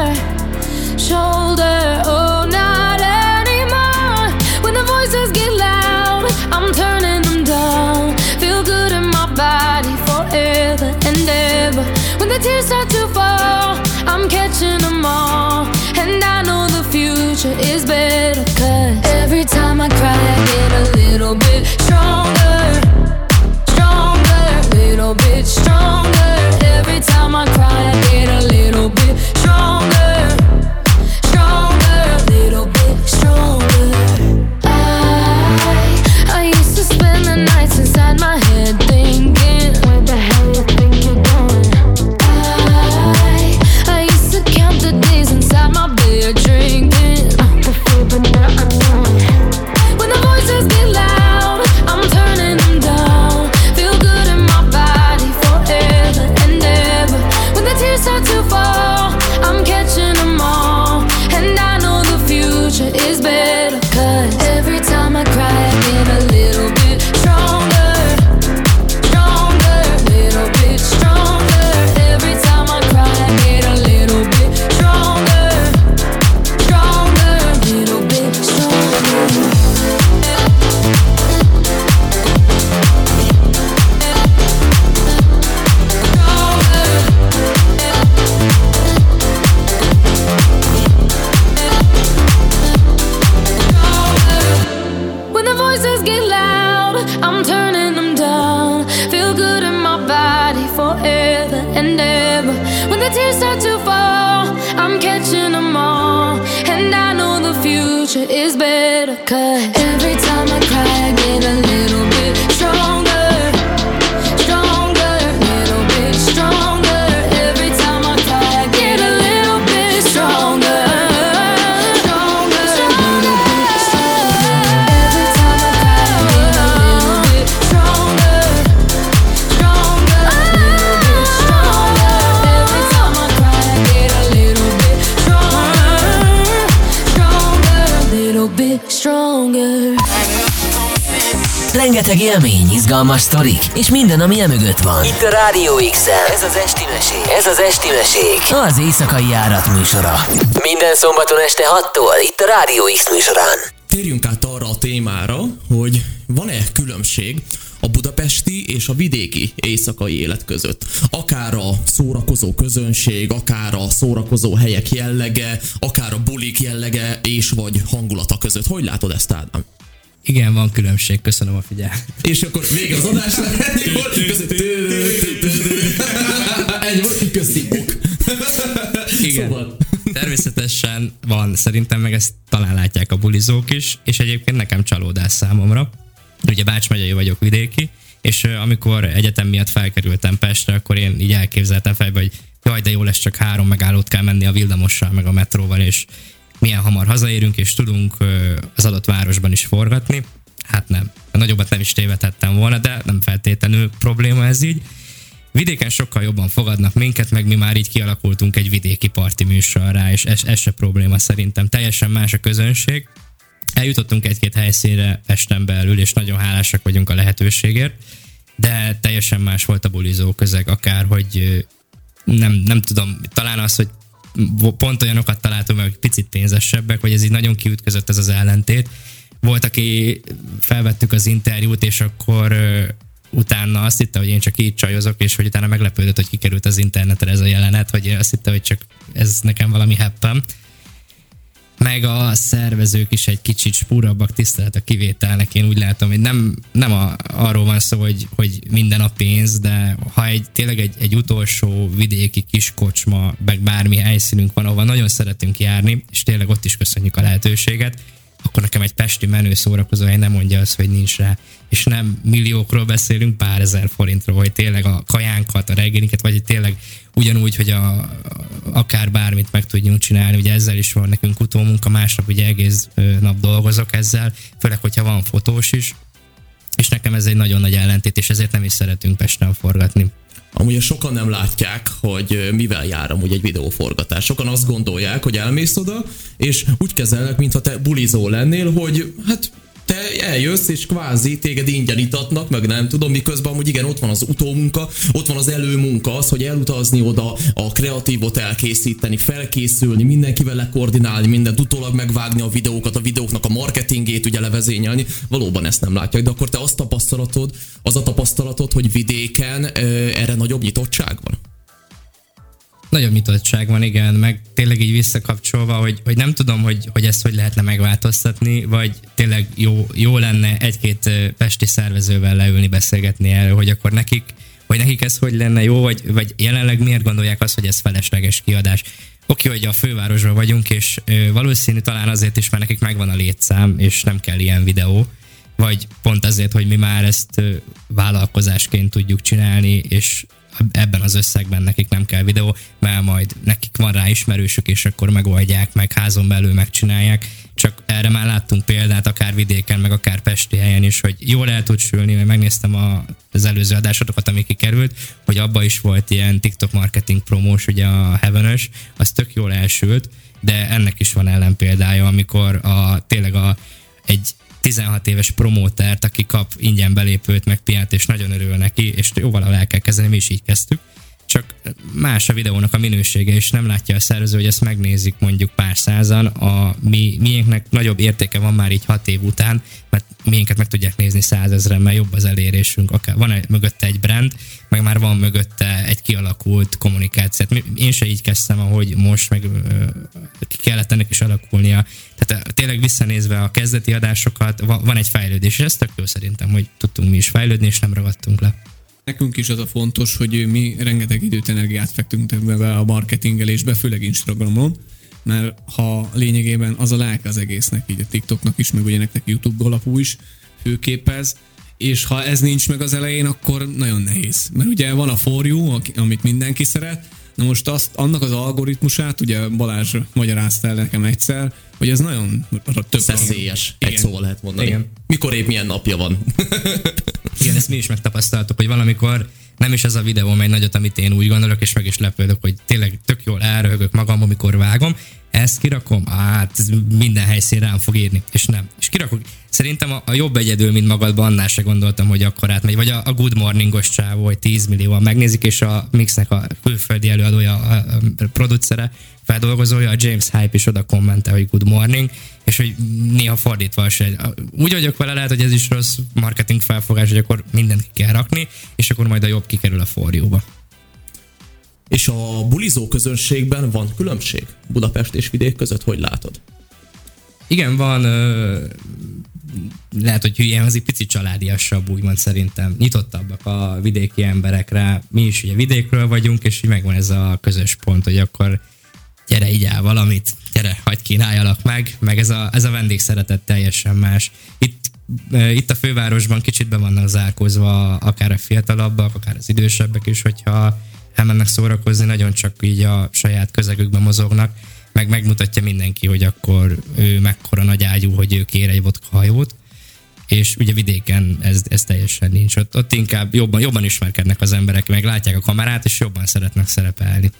shoulder. Oh, not anymore. When the voices get loud, I'm turning them down. Feel good in my body forever and ever. When the tears start to fall, I'm catching them all. And I know the future is better. Cause every time I cry, I get a little izgalmas sztorik, és minden, ami emögött van. Itt a Rádió x Ez az Esti Mesék. Ez az Esti Mesék. Az éjszakai járat műsora. Minden szombaton este 6-tól itt a Rádió X műsorán. Térjünk át arra a témára, hogy van-e különbség a budapesti és a vidéki éjszakai élet között. Akár a szórakozó közönség, akár a szórakozó helyek jellege, akár a bulik jellege és vagy hangulata között. Hogy látod ezt, Ádám? Igen, van különbség, köszönöm a figyelmet. És akkor még az adás ennyi volt, köszi, ok. Igen. Szóval, Természetesen van, szerintem meg ezt talán látják a bulizók is, és egyébként nekem csalódás számomra. Ugye Bács megyei vagyok vidéki, és amikor egyetem miatt felkerültem Pestre, akkor én így elképzeltem fejbe, hogy jaj, de jó lesz, csak három megállót kell menni a villamossal, meg a metróval, és milyen hamar hazaérünk, és tudunk az adott városban is forgatni. Hát nem. Nagyobbat nem is tévedhettem volna, de nem feltétlenül probléma ez így. Vidéken sokkal jobban fogadnak minket, meg mi már így kialakultunk egy vidéki parti műsorra, és ez, ez se probléma szerintem. Teljesen más a közönség. Eljutottunk egy-két helyszínre Pesten belül, és nagyon hálásak vagyunk a lehetőségért, de teljesen más volt a bulizó közeg, akár, hogy nem, nem tudom, talán az, hogy pont olyanokat találtunk meg, hogy picit pénzesebbek, hogy ez így nagyon kiütközött ez az ellentét. Volt, aki felvettük az interjút, és akkor utána azt hitte, hogy én csak így csajozok, és hogy utána meglepődött, hogy kikerült az internetre ez a jelenet, hogy azt hitte, hogy csak ez nekem valami heppem. Meg a szervezők is egy kicsit spúrabbak, tisztelet a kivételnek. Én úgy látom, hogy nem, nem a, arról van szó, hogy, hogy minden a pénz, de ha egy, tényleg egy, egy utolsó vidéki kis kocsma, meg bármi helyszínünk van, ahova nagyon szeretünk járni, és tényleg ott is köszönjük a lehetőséget, akkor nekem egy pesti menő szórakozó hely nem mondja azt, hogy nincs rá. És nem milliókról beszélünk, pár ezer forintról, hogy tényleg a kajánkat, a reggelinket, vagy tényleg ugyanúgy, hogy a, akár bármit meg tudjunk csinálni. Ugye ezzel is van nekünk utómunka, másnap ugye egész nap dolgozok ezzel, főleg, hogyha van fotós is. És nekem ez egy nagyon nagy ellentét, és ezért nem is szeretünk Pesten forgatni. Amúgy sokan nem látják, hogy mivel jár amúgy egy videóforgatás. Sokan azt gondolják, hogy elmész oda, és úgy kezelnek, mintha te bulizó lennél, hogy hát te eljössz, és kvázi téged ingyen itatnak, meg nem tudom, miközben amúgy igen, ott van az utómunka, ott van az előmunka, az, hogy elutazni oda, a kreatívot elkészíteni, felkészülni, mindenkivel lekoordinálni, mindent utólag megvágni a videókat, a videóknak a marketingét ugye levezényelni. Valóban ezt nem látják, de akkor te azt tapasztalatod, az a tapasztalatod, hogy vidéken ö, erre nagyobb nyitottság van? Nagyobb nyitottság van, igen, meg tényleg így visszakapcsolva, hogy, hogy nem tudom, hogy, hogy ezt hogy lehetne megváltoztatni, vagy tényleg jó, jó lenne egy-két pesti szervezővel leülni, beszélgetni erről, hogy akkor nekik, hogy nekik ez hogy lenne jó, vagy, vagy jelenleg miért gondolják azt, hogy ez felesleges kiadás. Oké, hogy a fővárosban vagyunk, és valószínű talán azért is, mert nekik megvan a létszám, és nem kell ilyen videó, vagy pont azért, hogy mi már ezt vállalkozásként tudjuk csinálni, és ebben az összegben nekik nem kell videó, mert majd nekik van rá ismerősök, és akkor megoldják, meg házon belül megcsinálják. Csak erre már láttunk példát, akár vidéken, meg akár Pesti helyen is, hogy jól el tud sülni, mert megnéztem a, az előző adásotokat, ami kikerült, hogy abba is volt ilyen TikTok marketing promós, ugye a Heavenös, az tök jól elsült, de ennek is van ellenpéldája, amikor a, tényleg a, egy 16 éves promótert, aki kap ingyen belépőt, meg piát, és nagyon örül neki, és jóval el kell kezdeni, mi is így kezdtük. Csak más a videónak a minősége, és nem látja a szervező, hogy ezt megnézik mondjuk pár százan. A mi, miénknek nagyobb értéke van már így hat év után, mert miénket meg tudják nézni százezren, mert jobb az elérésünk. Akár van egy, mögötte egy brand, meg már van mögötte egy kialakult kommunikáció. Én se így kezdtem, ahogy most, meg kellett ennek is alakulnia. Tehát tényleg visszanézve a kezdeti adásokat, va- van egy fejlődés, és ez tök jó szerintem, hogy tudtunk mi is fejlődni, és nem ragadtunk le. Nekünk is az a fontos, hogy mi rengeteg időt, energiát fektünk be a marketingelésbe, főleg Instagramon, mert ha lényegében az a lelke az egésznek, így a TikToknak is, meg ugye nektek YouTube alapú is főképez, és ha ez nincs meg az elején, akkor nagyon nehéz. Mert ugye van a For You, aki- amit mindenki szeret, na most azt, annak az algoritmusát, ugye Balázs magyarázta el nekem egyszer, hogy ez nagyon több Szeszélyes, egy Igen. szóval lehet mondani. Igen. Mikor épp milyen napja van? Igen, ezt mi is megtapasztaltuk, hogy valamikor nem is az a videó megy nagyot, amit én úgy gondolok, és meg is lepődök, hogy tényleg tök jól elröhögök magam, amikor vágom, ezt kirakom, hát minden helyszín rám fog írni, és nem. És kirakok. Szerintem a, a jobb egyedül, mint magadban, annál se gondoltam, hogy akkor átmegy. Vagy a, a Good Morningos csávó, hogy 10 millióan megnézik, és a Mixnek a külföldi előadója, a, a producere, feldolgozója, a James Hype is oda kommentel, hogy Good Morning, és hogy néha fordítva se. Úgy vagyok vele, lehet, hogy ez is rossz marketing felfogás, hogy akkor mindent ki kell rakni, és akkor majd a jobb kikerül a forjóba. És a bulizó közönségben van különbség Budapest és vidék között, hogy látod? Igen, van, ö, lehet, hogy hülyen, az egy picit családiasabb, úgymond szerintem. Nyitottabbak a vidéki emberekre. Mi is ugye vidékről vagyunk, és így megvan ez a közös pont, hogy akkor gyere, így áll valamit, gyere, hagyd kínáljalak meg, meg ez a, ez a vendégszeretet teljesen más. Itt, itt a fővárosban kicsit be vannak zárkózva akár a fiatalabbak, akár az idősebbek is, hogyha elmennek szórakozni, nagyon csak így a saját közegükben mozognak, meg megmutatja mindenki, hogy akkor ő mekkora nagy ágyú, hogy ő kér egy vodka hajót, és ugye vidéken ez, ez teljesen nincs. Ott, ott inkább jobban, jobban ismerkednek az emberek, meg látják a kamerát, és jobban szeretnek szerepelni.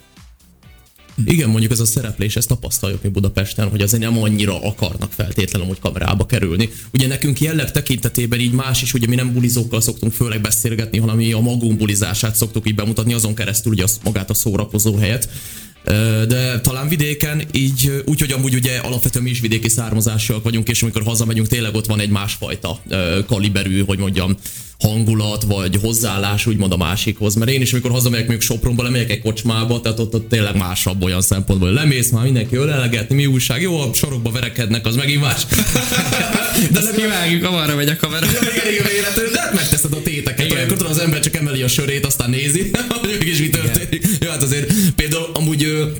Igen, mondjuk ez a szereplés, ezt tapasztaljuk mi Budapesten, hogy azért nem annyira akarnak feltétlenül, hogy kamerába kerülni. Ugye nekünk jelleg tekintetében így más is, ugye mi nem bulizókkal szoktunk főleg beszélgetni, hanem mi a magunk bulizását szoktuk így bemutatni, azon keresztül ugye az, magát a szórakozó helyet. De talán vidéken így, úgy, hogy amúgy ugye alapvetően mi is vidéki származásúak vagyunk, és amikor hazamegyünk, tényleg ott van egy másfajta kaliberű, hogy mondjam, hangulat, vagy hozzáállás úgymond a másikhoz. Mert én is, amikor hazamegyek mondjuk Sopronba, lemegyek egy kocsmába, tehát ott, ott tényleg másabb olyan szempontból, hogy lemész már mindenki ölelegetni, mi újság, jó, a sorokba verekednek, az megint más. De nem kivágjuk, amarra megy a kamera. igen, igen, véletlenül, de megteszed a téteket. Olyankor tudod, az ember csak emeli a sörét, aztán nézi, hogy mégis mi történik. Jó, hát azért például amúgy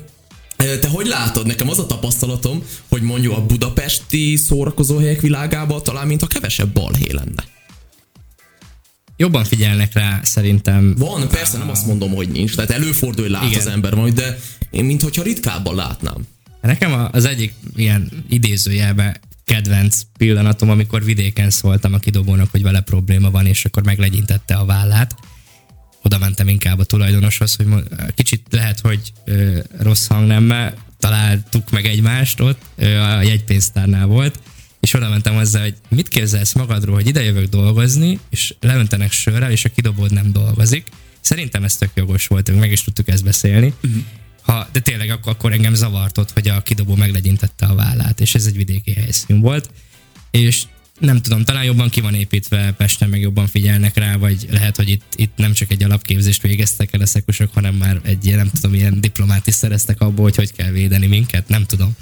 te hogy látod? Nekem az a tapasztalatom, hogy mondjuk a budapesti szórakozóhelyek világában talán mint a kevesebb balhé lenne. Jobban figyelnek rá szerintem. Van, persze nem azt mondom, hogy nincs. Tehát előfordul, hogy lát Igen. az ember majd, de én mintha ritkábban látnám. Nekem az egyik ilyen idézőjelben kedvenc pillanatom, amikor vidéken szóltam a kidobónak, hogy vele probléma van, és akkor meglegyintette a vállát. Oda mentem inkább a tulajdonoshoz, hogy kicsit lehet, hogy ö, rossz hangnemmel találtuk meg egymást ott, ö, a jegypénztárnál volt, és oda mentem azzal, hogy mit képzelsz magadról, hogy ide jövök dolgozni, és leöntenek sörrel, és a kidobód nem dolgozik. Szerintem ez tök jogos volt, meg is tudtuk ezt beszélni. Uh-huh. Ha, de tényleg akkor, akkor engem zavart ott, hogy a kidobó meglegyintette a vállát, és ez egy vidéki helyszín volt. És nem tudom, talán jobban ki van építve, Pesten meg jobban figyelnek rá, vagy lehet, hogy itt, itt nem csak egy alapképzést végeztek el a szekusok, hanem már egy ilyen, nem tudom, ilyen diplomát is szereztek abból, hogy hogy kell védeni minket, nem tudom.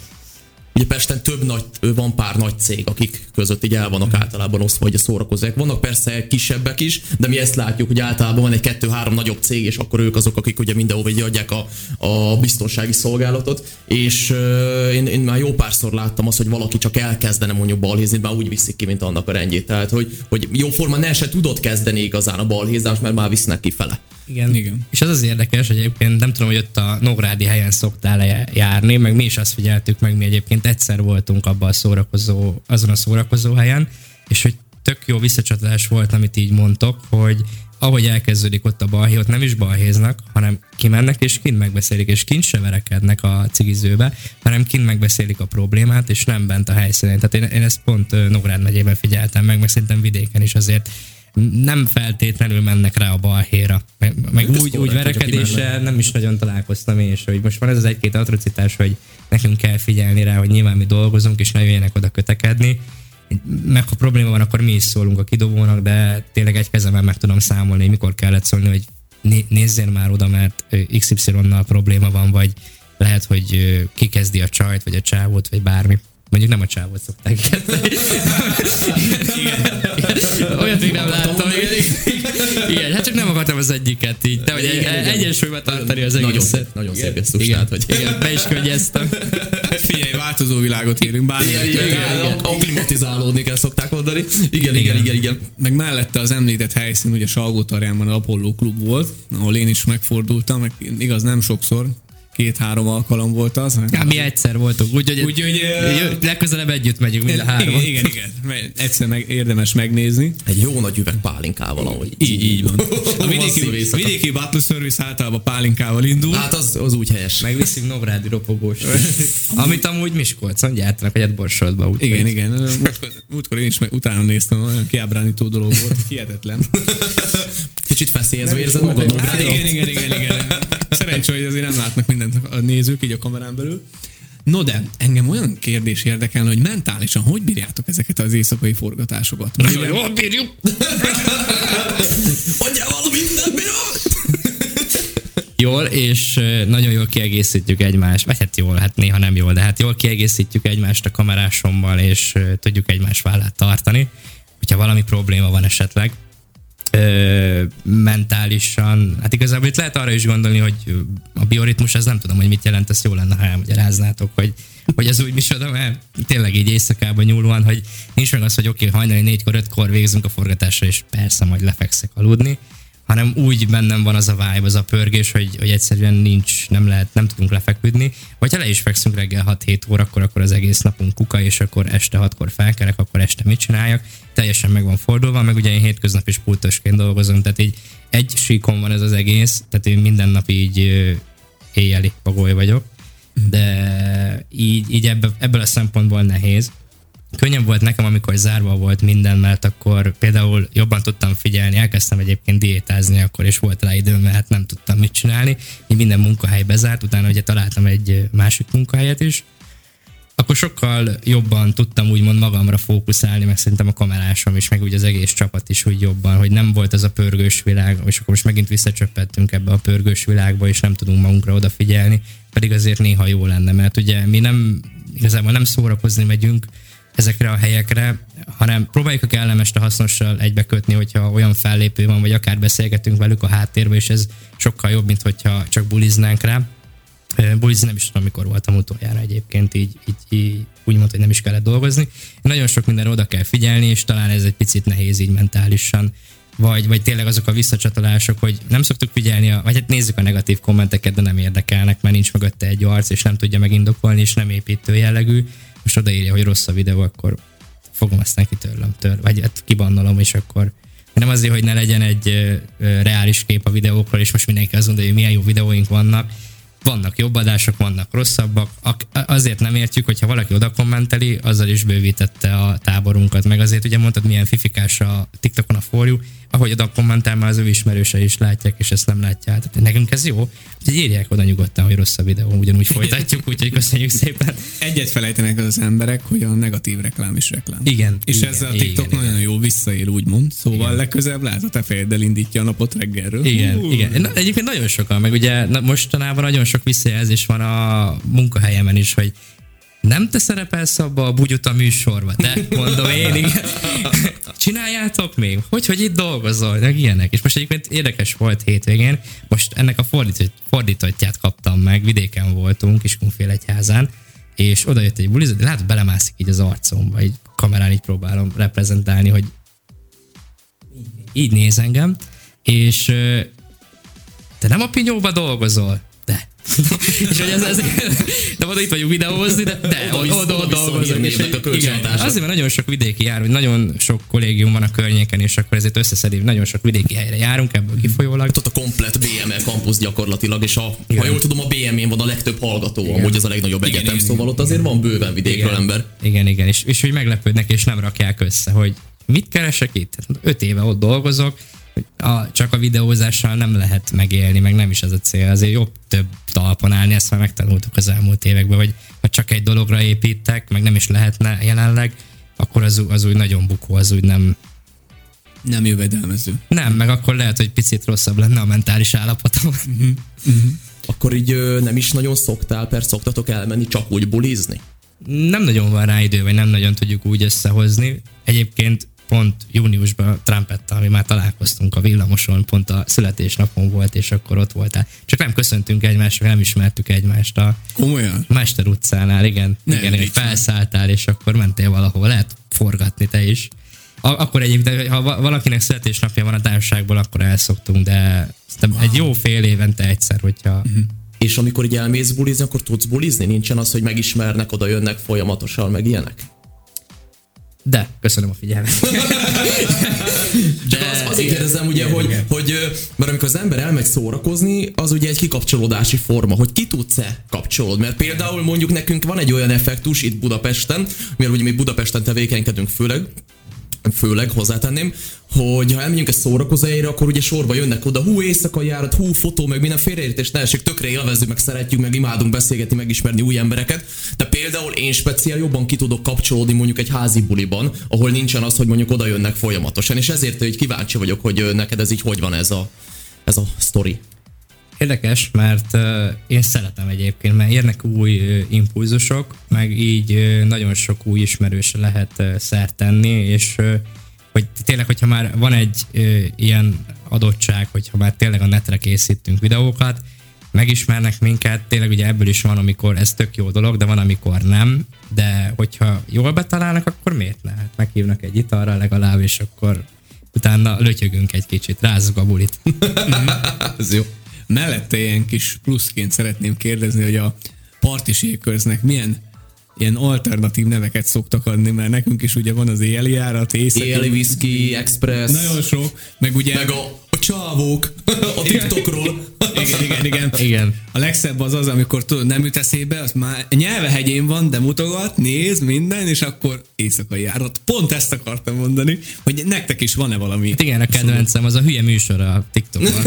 Ugye Pesten több nagy, van pár nagy cég, akik között így el vannak általában osztva, hogy a szórakozók. Vannak persze kisebbek is, de mi ezt látjuk, hogy általában van egy kettő-három nagyobb cég, és akkor ők azok, akik ugye mindenhova így adják a, a biztonsági szolgálatot. És uh, én, én, már jó párszor láttam azt, hogy valaki csak elkezdene mondjuk balhézni, már úgy viszik ki, mint annak a rendjét. Tehát, hogy, hogy jóforma ne se tudott kezdeni igazán a balhézást, mert már visznek kifele. Igen. Igen. És az az érdekes, hogy egyébként nem tudom, hogy ott a Nógrádi helyen szoktál járni, meg mi is azt figyeltük meg, mi egyébként egyszer voltunk abban a szórakozó, azon a szórakozó helyen, és hogy tök jó visszacsatolás volt, amit így mondtok, hogy ahogy elkezdődik ott a balhé, ott nem is balhéznak, hanem kimennek és kint megbeszélik, és kint se verekednek a cigizőbe, hanem kint megbeszélik a problémát, és nem bent a helyszínen. Tehát én, én ezt pont Nógrád megyében figyeltem meg, meg szerintem vidéken is azért nem feltétlenül mennek rá a balhéra. Meg, meg Ez úgy, úgy verekedéssel nem is nagyon találkoztam én, és hogy most van ez az egy-két atrocitás, hogy nekünk kell figyelni rá, hogy nyilván mi dolgozunk, és ne jöjjenek oda kötekedni. Meg ha probléma van, akkor mi is szólunk a kidobónak, de tényleg egy kezemmel meg tudom számolni, mikor kellett szólni, hogy né- nézzél már oda, mert XY-nal probléma van, vagy lehet, hogy kikezdi a csajt, vagy a csávót, vagy bármi. Mondjuk nem a csávót szokták igen. Nem láttam. Igen. hát csak nem akartam az egyiket így. De hogy Igen, egyensúlyba tartani az Nagyon egészet. szép, nagyon szép gesztus, Igen, hogy... igen, be is könnyeztem. Figyelj, változó világot élünk, bármi. Igen, kell, szokták mondani. Igen, igen, igen, igen. Meg mellette az említett helyszín, ugye Salgó Tarjánban az Apollo klub volt, ahol én is megfordultam, meg igaz nem sokszor, két-három alkalom volt az. Hát mi egyszer voltunk, úgyhogy Úgyhogy, ö, Jö- legközelebb együtt megyünk mind a három. igen, igen, igen. Egyszer meg, érdemes megnézni. Egy jó nagy üveg pálinkával, ahogy. Így, így van. A vidéki, éjszaka. vidéki Battle Service általában pálinkával indul. Hát az, az úgy helyes. Megviszünk Nógrádi ropogós. Amit amúgy Miskolcon gyártanak, vagy hát. Úgy, Igen, igen. Múltkor, múltkor én is meg utána néztem, olyan kiábrándító dolog volt, hihetetlen. Kicsit feszélyezve érzed magad, Hát igen, igen, igen, igen. Szerencsé, hogy azért nem látnak mindent a nézők így a kamerán belül. No de, engem olyan kérdés érdekelne, hogy mentálisan hogy bírjátok ezeket az éjszakai forgatásokat? Nagyon jól bírjuk. Mondjál valamit, nem bírok! Jól, és nagyon jól kiegészítjük egymást, vagy hát jól, hát néha nem jól, de hát jól kiegészítjük egymást a kamerásommal, és tudjuk egymás vállát tartani, hogyha valami probléma van esetleg. Ö, mentálisan, hát igazából itt lehet arra is gondolni, hogy a bioritmus, ez nem tudom, hogy mit jelent, ezt jó lenne, ha elmagyaráznátok, hogy, hogy ez úgy micsoda, mert tényleg így éjszakában nyúlóan, hogy nincs meg az, hogy oké, okay, hajnali négykor, ötkor végzünk a forgatásra, és persze majd lefekszek aludni, hanem úgy bennem van az a vibe, az a pörgés, hogy, hogy egyszerűen nincs, nem lehet, nem tudunk lefeküdni, vagy ha le is fekszünk reggel 6-7 órakor, akkor az egész napunk kuka, és akkor este 6-kor felkelek, akkor este mit csináljak, teljesen meg van fordulva, meg ugye én hétköznap is pultosként dolgozom, tehát így egy síkon van ez az egész, tehát én minden nap így éjjeli pagoly vagyok, de így, így ebből, ebből a szempontból nehéz. Könnyebb volt nekem, amikor zárva volt minden, mert akkor például jobban tudtam figyelni, elkezdtem egyébként diétázni akkor, és volt rá időm, mert hát nem tudtam mit csinálni. Így minden munkahely bezárt, utána ugye találtam egy másik munkahelyet is, akkor sokkal jobban tudtam úgymond magamra fókuszálni, meg szerintem a kamerásom is, meg úgy az egész csapat is úgy jobban, hogy nem volt az a pörgős világ, és akkor most megint visszacsöppettünk ebbe a pörgős világba, és nem tudunk magunkra odafigyelni, pedig azért néha jó lenne, mert ugye mi nem, igazából nem szórakozni megyünk ezekre a helyekre, hanem próbáljuk a kellemest a hasznossal egybekötni, hogyha olyan fellépő van, vagy akár beszélgetünk velük a háttérben, és ez sokkal jobb, mint hogyha csak buliznánk rá. Bulizni nem is tudom, mikor voltam utoljára egyébként, így, így, így úgy mondta, hogy nem is kellett dolgozni. Nagyon sok mindenre oda kell figyelni, és talán ez egy picit nehéz így mentálisan. Vagy, vagy tényleg azok a visszacsatolások, hogy nem szoktuk figyelni, a, vagy hát nézzük a negatív kommenteket, de nem érdekelnek, mert nincs mögötte egy arc, és nem tudja megindokolni, és nem építő jellegű. Most odaírja, hogy rossz a videó, akkor fogom ezt neki tőlem, tör, vagy hát kibannolom, és akkor nem azért, hogy ne legyen egy reális kép a videókról, és most mindenki azt mondja, hogy milyen jó videóink vannak, vannak jobb adások, vannak rosszabbak. Ak- azért nem értjük, hogyha valaki oda kommenteli, azzal is bővítette a táborunkat. Meg azért ugye mondtad, milyen fifikás a TikTokon a forjú, ahogy oda kommentál, már az ő ismerősei is látják, és ezt nem látják. Tehát nekünk ez jó. Úgyhogy írják oda nyugodtan, hogy rossz a videó, ugyanúgy folytatjuk, úgyhogy köszönjük szépen. Egyet felejtenek az emberek, hogy a negatív reklám is reklám. Igen, És igen, ezzel a igen, TikTok igen. nagyon jó visszaél, úgymond. Szóval Igen. legközelebb a te fejeddel indítja a napot reggelről. Igen, Hú. igen. Na, egyébként nagyon sokan, meg ugye na, mostanában nagyon sok visszajelzés van a munkahelyemen is, hogy nem te szerepelsz abba a bugyuta műsorba, de mondom én, igen. Csináljátok még? Hogy, hogy itt dolgozol? Meg ilyenek. És most egyébként érdekes volt hétvégén, most ennek a fordított, fordítottját kaptam meg, vidéken voltunk, Kiskunfélegyházán, és oda jött egy buliz, de látod, belemászik így az arcomba, így kamerán így próbálom reprezentálni, hogy így néz engem, és te nem a pinyóba dolgozol? De. és hogy ez, ez de oda itt vagyunk videózni, de, de Oda vissza- oda, oda dolgozom. És, igen, azért, mert nagyon sok vidéki jár, hogy nagyon sok kollégium van a környéken, és akkor ezért összeszedik, nagyon sok vidéki helyre járunk ebből kifolyólag. ott a komplet BML kampusz gyakorlatilag, és a, ha Igen. jól tudom, a BM-én van a legtöbb hallgató, amúgy ez a legnagyobb Igen, egyetem, igen, szóval ott azért van bőven vidékről Igen. ember. Igen, igen, és, és hogy meglepődnek, és nem rakják össze, hogy mit keresek itt? Hát öt éve ott dolgozok, hogy a, csak a videózással nem lehet megélni, meg nem is ez a cél. Azért jobb több talpon állni, ezt már megtanultuk az elmúlt években, hogy ha csak egy dologra építek, meg nem is lehetne jelenleg, akkor az, az úgy nagyon bukó, az úgy nem, Nem jövedelmező. nem, meg akkor lehet, hogy picit rosszabb lenne a mentális állapotom. Akkor így ö, nem is nagyon szoktál, persze szoktatok elmenni csak úgy bulizni? nem nagyon van rá idő, vagy nem nagyon tudjuk úgy összehozni. Egyébként pont júniusban Trumpettal mi már találkoztunk a villamoson, pont a születésnapon volt, és akkor ott voltál. Csak nem köszöntünk egymásra, nem ismertük egymást a Komolyan? Mester utcánál, igen. Ne igen, igen felszálltál, és akkor mentél valahol, lehet forgatni te is. A- akkor egyébként, ha va- valakinek születésnapja van a társaságból, akkor elszoktunk, de szerintem egy jó fél évente egyszer, hogyha Mhm. És amikor így elmész bulizni, akkor tudsz bulizni? Nincsen az, hogy megismernek, oda jönnek folyamatosan, meg ilyenek? De, köszönöm a figyelmet. Csak az, azért kérdezem ugye, hogy, hogy, ö, mert amikor az ember elmegy szórakozni, az ugye egy kikapcsolódási forma, hogy ki tudsz-e kapcsolódni. Mert például mondjuk nekünk van egy olyan effektus itt Budapesten, mert ugye mi Budapesten tevékenykedünk főleg, főleg hozzátenném, hogy ha elmegyünk egy szórakozóhelyre, akkor ugye sorba jönnek oda, hú, éjszakai járat, hú, fotó, meg minden félreértés, ne esik, tökre élvezzük, meg szeretjük, meg imádunk beszélgetni, megismerni új embereket. De például én speciál jobban ki tudok kapcsolódni mondjuk egy házi buliban, ahol nincsen az, hogy mondjuk oda jönnek folyamatosan, és ezért hogy kíváncsi vagyok, hogy neked ez így hogy van ez a, ez a sztori. Érdekes, mert én szeretem egyébként, mert érnek új impulzusok, meg így nagyon sok új ismerősre lehet szert tenni, és hogy tényleg, hogyha már van egy ilyen adottság, hogyha már tényleg a netre készítünk videókat, megismernek minket, tényleg ugye ebből is van, amikor ez tök jó dolog, de van, amikor nem, de hogyha jól betalálnak, akkor miért ne? Hát meghívnak egy italra legalább, és akkor utána lötyögünk egy kicsit, rázzuk a bulit. Ez jó. Mellette ilyen kis pluszként szeretném kérdezni, hogy a partiséköznek milyen ilyen alternatív neveket szoktak adni, mert nekünk is ugye van az éjjeli járat, éjszaki. Éli whisky, express, Nagyon sok, meg ugye... meg a, a csávók a TikTokról. Igen, igen, igen. Igen. A legszebb az az, amikor tudod, nem jut eszébe, az már nyelvehegyén van, de mutogat, néz, minden, és akkor éjszakai járat. Pont ezt akartam mondani, hogy nektek is van-e valami. Hát igen, a kedvencem az a hülye műsor a TikTokon.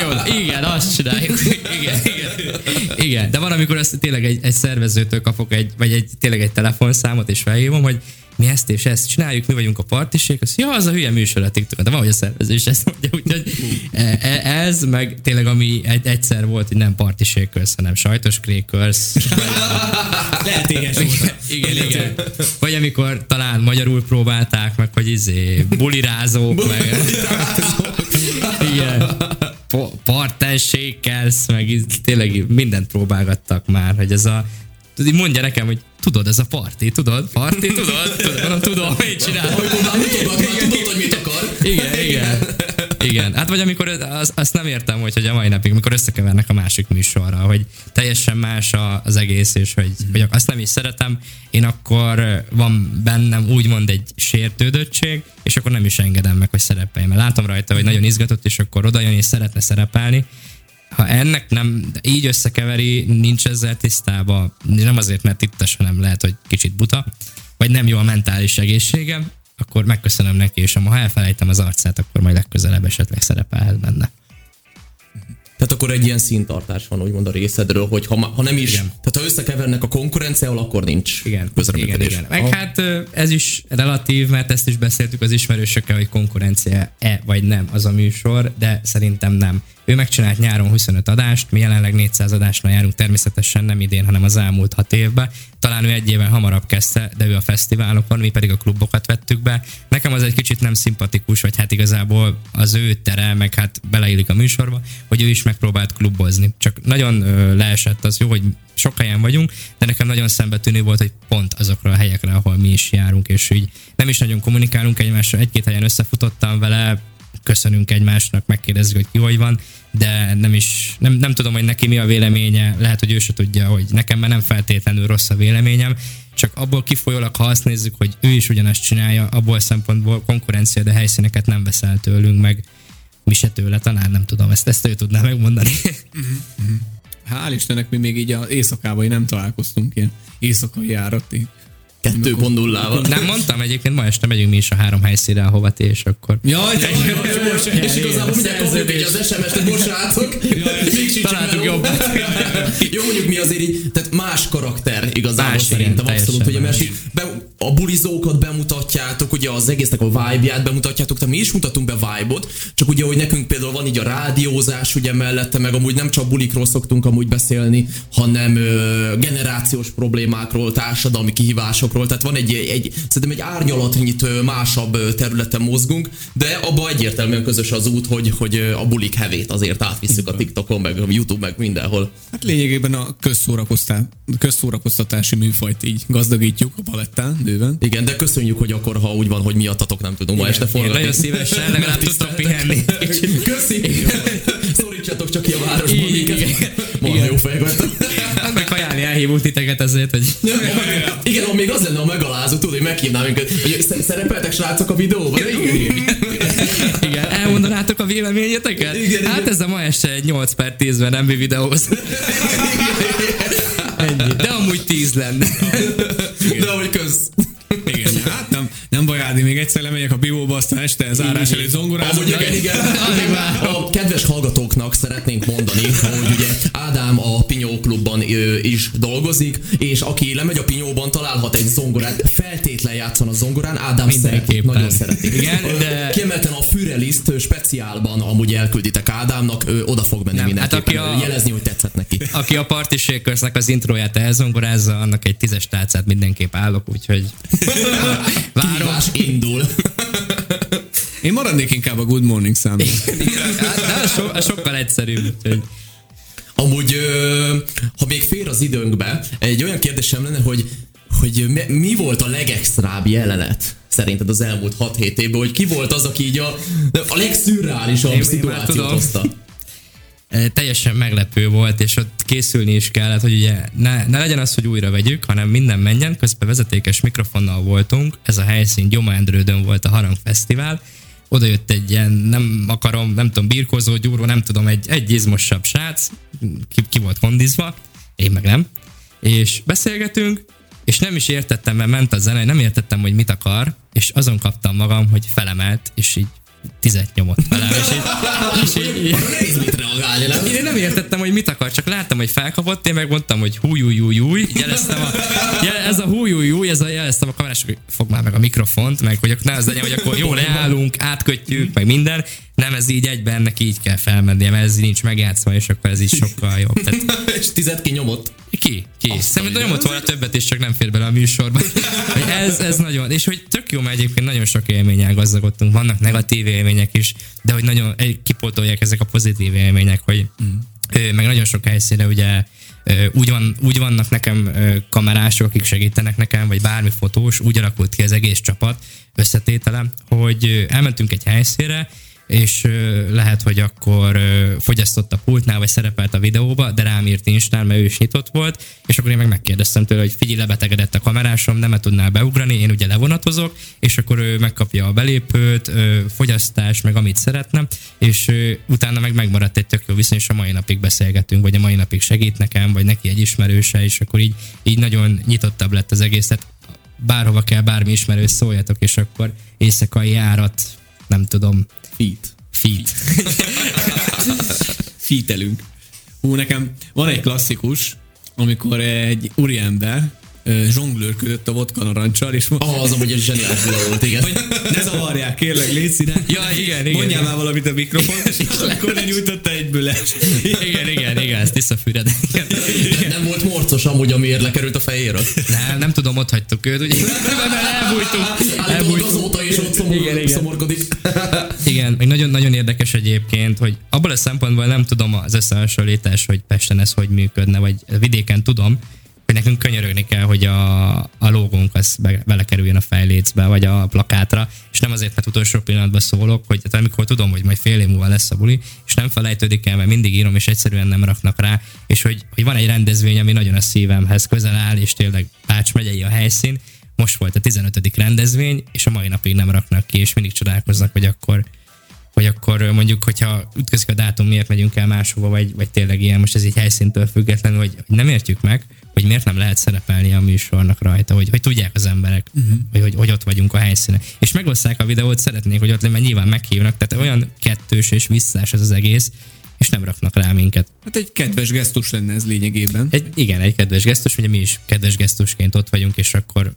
Jó, igen, azt csináljuk. Igen, igen. igen. de van, amikor azt tényleg egy, egy szervezőtől kapok egy, vagy egy, tényleg egy telefonszámot, és felhívom, hogy mi ezt és ezt csináljuk, mi vagyunk a partiség, az, ja, az a hülye műsor a TikTokon, de van, hogy a szervező is ezt mondja, úgyhogy e- e- ez, meg tényleg ami egy, egyszer volt, hogy nem partiség köz, hanem sajtos krékörsz. Lehet éhes volt. Igen, igen. Vagy amikor talán magyarul próbálták, meg hogy izé, bulirázók, meg... igen. Po- Partenssékelsz, meg tényleg mindent próbálgattak már, hogy ez a Tudod, mondja nekem, hogy tudod, ez a parti, tudod? Parti, tudod? tudod? Mondom, tudom, mit csinál. Hogy már tudod, hogy mit akar. Igen, igen. Igen, hát vagy amikor az, azt nem értem, hogy, hogy a mai napig, amikor összekevernek a másik műsorra, hogy teljesen más az egész, és hogy, hogy azt nem is szeretem, én akkor van bennem úgymond egy sértődöttség, és akkor nem is engedem meg, hogy szerepeljem. Mert látom rajta, hogy nagyon izgatott, és akkor oda jön és szeretne szerepelni, ha ennek nem így összekeveri, nincs ezzel tisztában, nem azért, mert ittas, hanem lehet, hogy kicsit buta, vagy nem jó a mentális egészségem, akkor megköszönöm neki, és ha elfelejtem az arcát, akkor majd legközelebb esetleg szerepelhet benne. Tehát akkor egy ilyen színtartás van, úgymond a részedről, hogy ha, ha nem is, Igen. tehát ha összekevernek a konkurenciával, akkor nincs Igen, igen, igen. Meg hát ö, ez is relatív, mert ezt is beszéltük az ismerősökkel, hogy konkurencia-e vagy nem az a műsor, de szerintem nem. Ő megcsinált nyáron 25 adást, mi jelenleg 400 adásnál járunk, természetesen nem idén, hanem az elmúlt 6 évben. Talán ő egy éven hamarabb kezdte, de ő a fesztiválokon, mi pedig a klubokat vettük be. Nekem az egy kicsit nem szimpatikus, vagy hát igazából az ő tere, meg hát beleillik a műsorba, hogy ő is megpróbált klubozni. Csak nagyon ö, leesett az jó, hogy sok helyen vagyunk, de nekem nagyon szembetűnő volt, hogy pont azokra a helyekre, ahol mi is járunk, és így nem is nagyon kommunikálunk egymással. Egy-két helyen összefutottam vele, köszönünk egymásnak, megkérdezzük, hogy ki hogy van, de nem is, nem, nem tudom, hogy neki mi a véleménye, lehet, hogy ő se tudja, hogy nekem már nem feltétlenül rossz a véleményem, csak abból kifolyólag, ha azt nézzük, hogy ő is ugyanazt csinálja, abból szempontból konkurencia, de helyszíneket nem veszel tőlünk, meg mi se tőle, talán nem tudom, ezt, ezt ő tudná megmondani. Hál' Istennek mi még így az éjszakában nem találkoztunk ilyen éjszakai járati. 2.0-val. nem mondtam egyébként, ma este megyünk mi is a három helyszínre, ahova ti, és akkor... Jaj, te És igazából mindjárt kapjuk egy az SMS-t, hogy sincs Találtuk jobbat. Jó, mondjuk mi azért így, tehát más karakter igazából Más, szerintem igen, abszolút, hogy mert be, a bulizókat bemutatjátok, ugye az egésznek a vibe-ját bemutatjátok, tehát mi is mutatunk be vibe-ot, csak ugye, hogy nekünk például van így a rádiózás ugye mellette, meg amúgy nem csak bulikról szoktunk amúgy beszélni, hanem ö, generációs problémákról, társadalmi kihívásokról, tehát van egy, egy szerintem egy árnyalatnyit másabb területen mozgunk, de abba egyértelműen közös az út, hogy, hogy a bulik hevét azért átvisszük a TikTokon, meg a YouTube, meg mindenhol. Hát lényegében a közszórakoztatási műfajt így gazdagítjuk a palettán bőven. Igen, de köszönjük, hogy akkor, ha úgy van, hogy miattatok nem tudunk ma este forgatni. nagyon szívesen, legalább tudtam pihenni. Köszi! Szorítsa Nyissatok csak ki a városban Igen, minket. Marha jó vagytok. Hát meg kajálni elhívunk titeket ezért, hogy Igen, még az lenne a megalázó, tudod, hogy meghívnám minket. Szerepeltek srácok a videóban? Igen, elmondanátok a véleményeteket? Igen, hát igen. ez a ma este egy 8 per 10-ben nem videóz. Ennyi. De amúgy 10 lenne. De hogy köz. Igen, hát nem, nem baj, Ádi, még egyszer lemegyek a bióba, aztán este zárás előtt zongorázok. Amúgy igen, igen. A kedves hallgatóknak szeretnénk mondani, hogy ugye Ádám a Pinyó ö, is dolgozik, és aki lemegy a Pinyóban, találhat egy zongorát, feltétlen játszon a zongorán, Ádám szereti, nagyon szereti. Igen, de- Kiemelten a Füreliszt speciálban amúgy elkülditek Ádámnak, ő oda fog menni Nem, mindenképpen, hát aki a- jelezni, hogy tetszett neki. Aki a Party Shakersnek az intróját elzongorázza, annak egy tízes tálcát mindenképp állok, úgyhogy várom. Kihívás indul. Én maradnék inkább a Good Morning számban. Hát, so, az sokkal egyszerűbb. Úgyhogy Amúgy, ha még fér az időnkbe, egy olyan kérdésem lenne, hogy, hogy mi, volt a legextrább jelenet szerinted az elmúlt 6-7 évben, hogy ki volt az, aki így a, a legszürreálisabb Én- én szituációt tudom. hozta? teljesen meglepő volt, és ott készülni is kellett, hogy ugye ne, ne legyen az, hogy újra vegyük, hanem minden menjen, közben vezetékes mikrofonnal voltunk, ez a helyszín Gyoma Endrődön volt a Harang Fesztivál, oda jött egy ilyen, nem akarom, nem tudom, birkózó, gyúró, nem tudom, egy, egy izmosabb srác, ki, ki volt kondizva, én meg nem, és beszélgetünk, és nem is értettem, mert ment a zene, nem értettem, hogy mit akar, és azon kaptam magam, hogy felemelt, és így tizet nyomott velem, és így, és így, reagálni, nem? én nem értettem, hogy mit akar, csak láttam, hogy felkapott, én megmondtam, hogy hú, jú, jú, jú, jeleztem a, jel, ez a hú, jú, jú, ez a, jeleztem a kamerás, hogy fog már meg a mikrofont, meg hogy akkor ne az legyen, hogy akkor jól leállunk, átkötjük, meg minden. Nem, ez így egyben, ennek így kell felmennie, mert ez így nincs megjátszva, és akkor ez így sokkal jobb. Tehát És tizet kinyomott. Ki? Ki? Szerintem nyomott volna többet, és csak nem fér bele a műsorba. Ez, ez nagyon, és hogy tök jó, mert egyébként nagyon sok élménnyel gazdagodtunk. Vannak negatív élmények is, de hogy nagyon egy- kipótolják ezek a pozitív élmények, hogy ö, meg nagyon sok helyszínre ugye úgy, van, úgy vannak nekem kamerások, akik segítenek nekem, vagy bármi fotós, úgy alakult ki az egész csapat összetétele, hogy elmentünk egy helyszínre, és lehet, hogy akkor fogyasztott a pultnál, vagy szerepelt a videóba, de rám írt Instán, mert ő is nyitott volt, és akkor én meg megkérdeztem tőle, hogy figyelj, lebetegedett a kamerásom, nem tudnál beugrani, én ugye levonatozok, és akkor ő megkapja a belépőt, fogyasztás, meg amit szeretne, és utána meg megmaradt egy tök jó viszony, és a mai napig beszélgetünk, vagy a mai napig segít nekem, vagy neki egy ismerőse, és akkor így, így nagyon nyitottabb lett az egész, tehát bárhova kell bármi ismerős szóljatok, és akkor éjszakai járat, nem tudom, Feet. feed. Fítelünk. Hú, nekem van egy klasszikus, amikor egy úriember zsonglőrködött a vodka narancsal, és Ah, az amúgy egy zseniális volt, igen. hogy ne zavarják, kérlek, légy színe. Ja, igen, igen. Mondjál már valamit a mikrofon, és akkor ne nyújtotta egyből el. igen, igen, igen, ezt visszafűred. Igen. Nem, nem volt morcos amúgy, amiért lekerült a fejéről. Nem, nem tudom, ott hagytuk őt, ugye? Állítólag elbújtunk. azóta is ott szomor, Igen, igen. szomorkodik. Igen, meg nagyon, nagyon érdekes egyébként, hogy abból a szempontból nem tudom az összehasonlítás, hogy Pesten ez hogy működne, vagy vidéken tudom, hogy nekünk könyörögni kell, hogy a, a logónk az be, belekerüljön a fejlécbe, vagy a plakátra, és nem azért, mert utolsó pillanatban szólok, hogy tehát amikor tudom, hogy majd fél év múlva lesz a buli, és nem felejtődik el, mert mindig írom, és egyszerűen nem raknak rá, és hogy, hogy van egy rendezvény, ami nagyon a szívemhez közel áll, és tényleg Pács megyei a helyszín, most volt a 15. rendezvény, és a mai napig nem raknak ki, és mindig csodálkoznak, hogy akkor hogy akkor mondjuk, hogyha ütközik a dátum, miért megyünk el máshova, vagy, vagy tényleg ilyen, most ez így helyszíntől függetlenül, hogy, nem értjük meg, hogy miért nem lehet szerepelni a műsornak rajta, hogy, hogy tudják az emberek, uh-huh. hogy, hogy, hogy ott vagyunk a helyszínen. És megosztják a videót, szeretnék, hogy ott mert nyilván meghívnak, tehát olyan kettős és visszás ez az egész, és nem raknak rá minket. Hát egy kedves gesztus lenne ez lényegében. Egy, igen, egy kedves gesztus, ugye mi is kedves gesztusként ott vagyunk, és akkor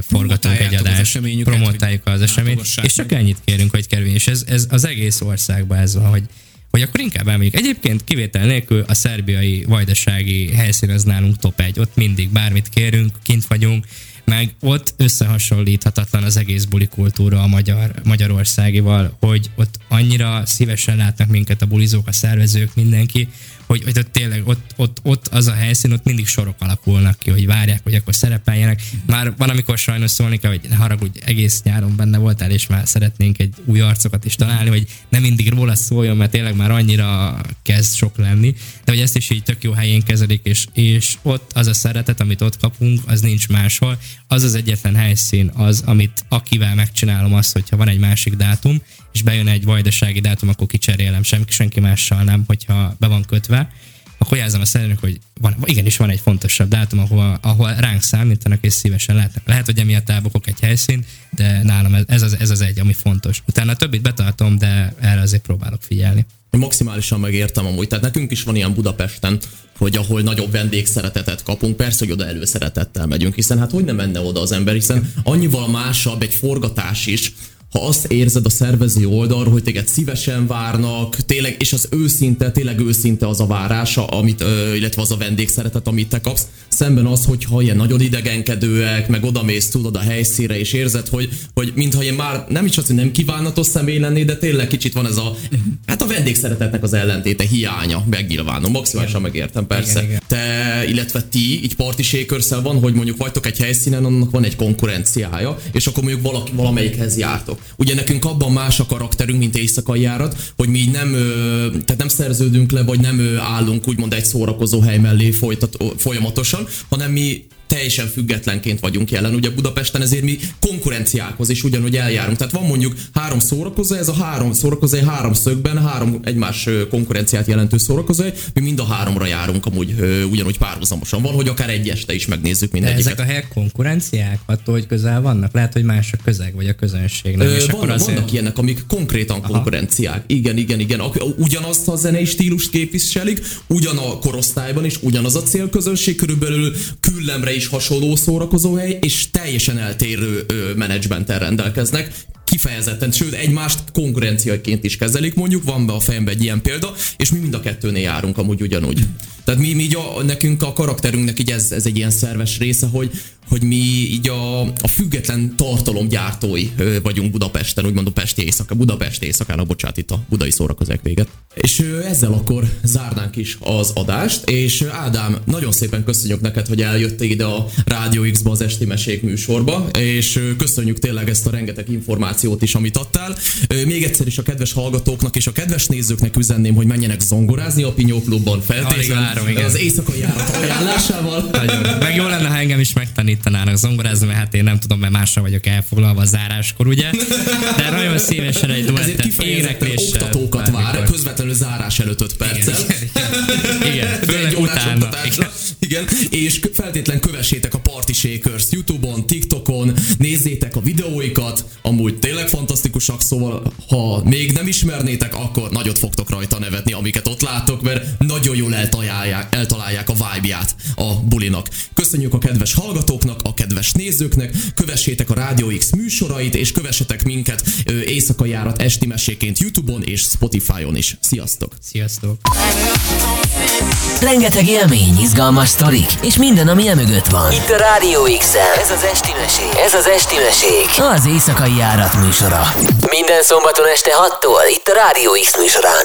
forgatunk egy adást, promotáljuk az eseményt, és csak ennyit kérünk, hogy kerüljön, és ez, ez az egész országban ez van, hogy hogy akkor inkább elmegyünk. Egyébként kivétel nélkül a szerbiai vajdasági helyszín az nálunk top egy. Ott mindig bármit kérünk, kint vagyunk, meg ott összehasonlíthatatlan az egész buli kultúra a magyar, magyarországival, hogy ott annyira szívesen látnak minket a bulizók, a szervezők, mindenki, hogy hogy, ott tényleg ott, ott, ott, az a helyszín, ott mindig sorok alakulnak ki, hogy várják, hogy akkor szerepeljenek. Már van, amikor sajnos szólni kell, hogy haragudj, egész nyáron benne voltál, és már szeretnénk egy új arcokat is találni, hogy nem mindig róla szóljon, mert tényleg már annyira kezd sok lenni, de hogy ezt is így tök jó helyén kezelik, és, és ott az a szeretet, amit ott kapunk, az nincs máshol. Az az egyetlen helyszín az, amit akivel megcsinálom azt, hogyha van egy másik dátum, és bejön egy vajdasági dátum, akkor kicserélem, senki, senki mással nem, hogyha be van kötve, akkor jelzem a szerelőnek, hogy van, igenis van egy fontosabb dátum, ahol, ahol ránk számítanak, és szívesen lehetnek. Lehet, hogy emiatt elbukok egy helyszín, de nálam ez az, ez az egy, ami fontos. Utána a többit betartom, de erre azért próbálok figyelni. Maximálisan megértem amúgy. Tehát nekünk is van ilyen Budapesten, hogy ahol nagyobb vendégszeretetet kapunk, persze, hogy oda előszeretettel megyünk, hiszen hát hogy nem menne oda az ember, hiszen annyival másabb egy forgatás is, ha azt érzed a szervező oldalról, hogy téged szívesen várnak, tényleg, és az őszinte, tényleg őszinte az a várása, amit, illetve az a vendégszeretet, amit te kapsz, szemben az, hogyha ilyen nagyon idegenkedőek, meg odamész tudod a helyszínre, és érzed, hogy, hogy mintha én már nem is az, hogy nem kívánatos személy lenné, de tényleg kicsit van ez a, hát a vendégszeretetnek az ellentéte, hiánya, megnyilvánul. Maximálisan megértem, persze. Igen, igen. Te, illetve ti, így party van, hogy mondjuk vagytok egy helyszínen, annak van egy konkurenciája, és akkor mondjuk valaki, valamelyikhez jártok. Ugye nekünk abban más a karakterünk, mint éjszakai járat, hogy mi nem, tehát nem szerződünk le, vagy nem állunk úgymond egy szórakozó hely mellé folytat, folyamatosan, hanem mi teljesen függetlenként vagyunk jelen. Ugye Budapesten ezért mi konkurenciákhoz is ugyanúgy eljárunk. Tehát van mondjuk három szórakozó, ez a három szórakozó, három szögben, három egymás konkurenciát jelentő szórakozó, mi mind a háromra járunk amúgy ugyanúgy párhuzamosan. Van, hogy akár egy este is megnézzük mindegyiket. ezek a helyek konkurenciák, attól, hogy közel vannak? Lehet, hogy más a közeg, vagy a közönség. Nem? Ö, és vannak, azért... vannak ilyenek, amik konkrétan Aha. konkurenciák. Igen, igen, igen. Ugyanazt a zenei stílust képviselik, ugyan a korosztályban is, ugyanaz a célközönség, körülbelül küllemre is is hasonló szórakozóhely, és teljesen eltérő menedzsmenttel rendelkeznek, kifejezetten, sőt egymást konkurenciaként is kezelik mondjuk, van be a fejembe egy ilyen példa, és mi mind a kettőnél járunk amúgy ugyanúgy. Tehát mi, mi így a, nekünk a karakterünknek így ez, ez egy ilyen szerves része, hogy, hogy mi így a, a független tartalomgyártói vagyunk Budapesten, úgymond a Pesti éjszaka, Budapest éjszakának, bocsánat, itt a budai szórakozók véget. És ezzel akkor zárnánk is az adást, és Ádám, nagyon szépen köszönjük neked, hogy eljöttél ide a Rádió X-ba az Esti Mesék műsorba, és köszönjük tényleg ezt a rengeteg információt is, amit adtál. Még egyszer is a kedves hallgatóknak és a kedves nézőknek üzenném, hogy menjenek zongorázni a Pinyó Klubban feltétlenül az éjszakai járat ajánlásával. Nagyon. Meg jó lenne, ha engem is megtanítanának zongorázni, mert hát én nem tudom, mert másra vagyok elfoglalva a záráskor, ugye? De nagyon szívesen egy duettet énekléssel. oktatókat vár, közvetlenül zárás előtt 5 perccel. Igen, igen. főleg utána. Igen. igen. És feltétlen kövessétek a Party Shakers YouTube-on, TikTokon, nézzétek a videóikat, amúgy tényleg fantasztikusak, szóval ha még nem ismernétek, akkor nagyot fogtok rajta nevetni, amiket ott látok, mert nagyon jól eltalálják, eltalálják a vibe-ját a bulinak. Köszönjük a kedves hallgatóknak, a kedves nézőknek, kövessétek a Rádió X műsorait, és kövessetek minket éjszakai járat esti meséként YouTube-on és Spotify-on is. Sziasztok! Sziasztok! Rengeteg élmény, izgalmas sztorik, és minden, ami e mögött van. Itt a Rádió x Ez az Esti Mesék. Ez az Esti Mesék. Az éjszakai járat műsora. Minden szombaton este 6-tól itt a Rádió X műsorán.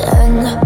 End.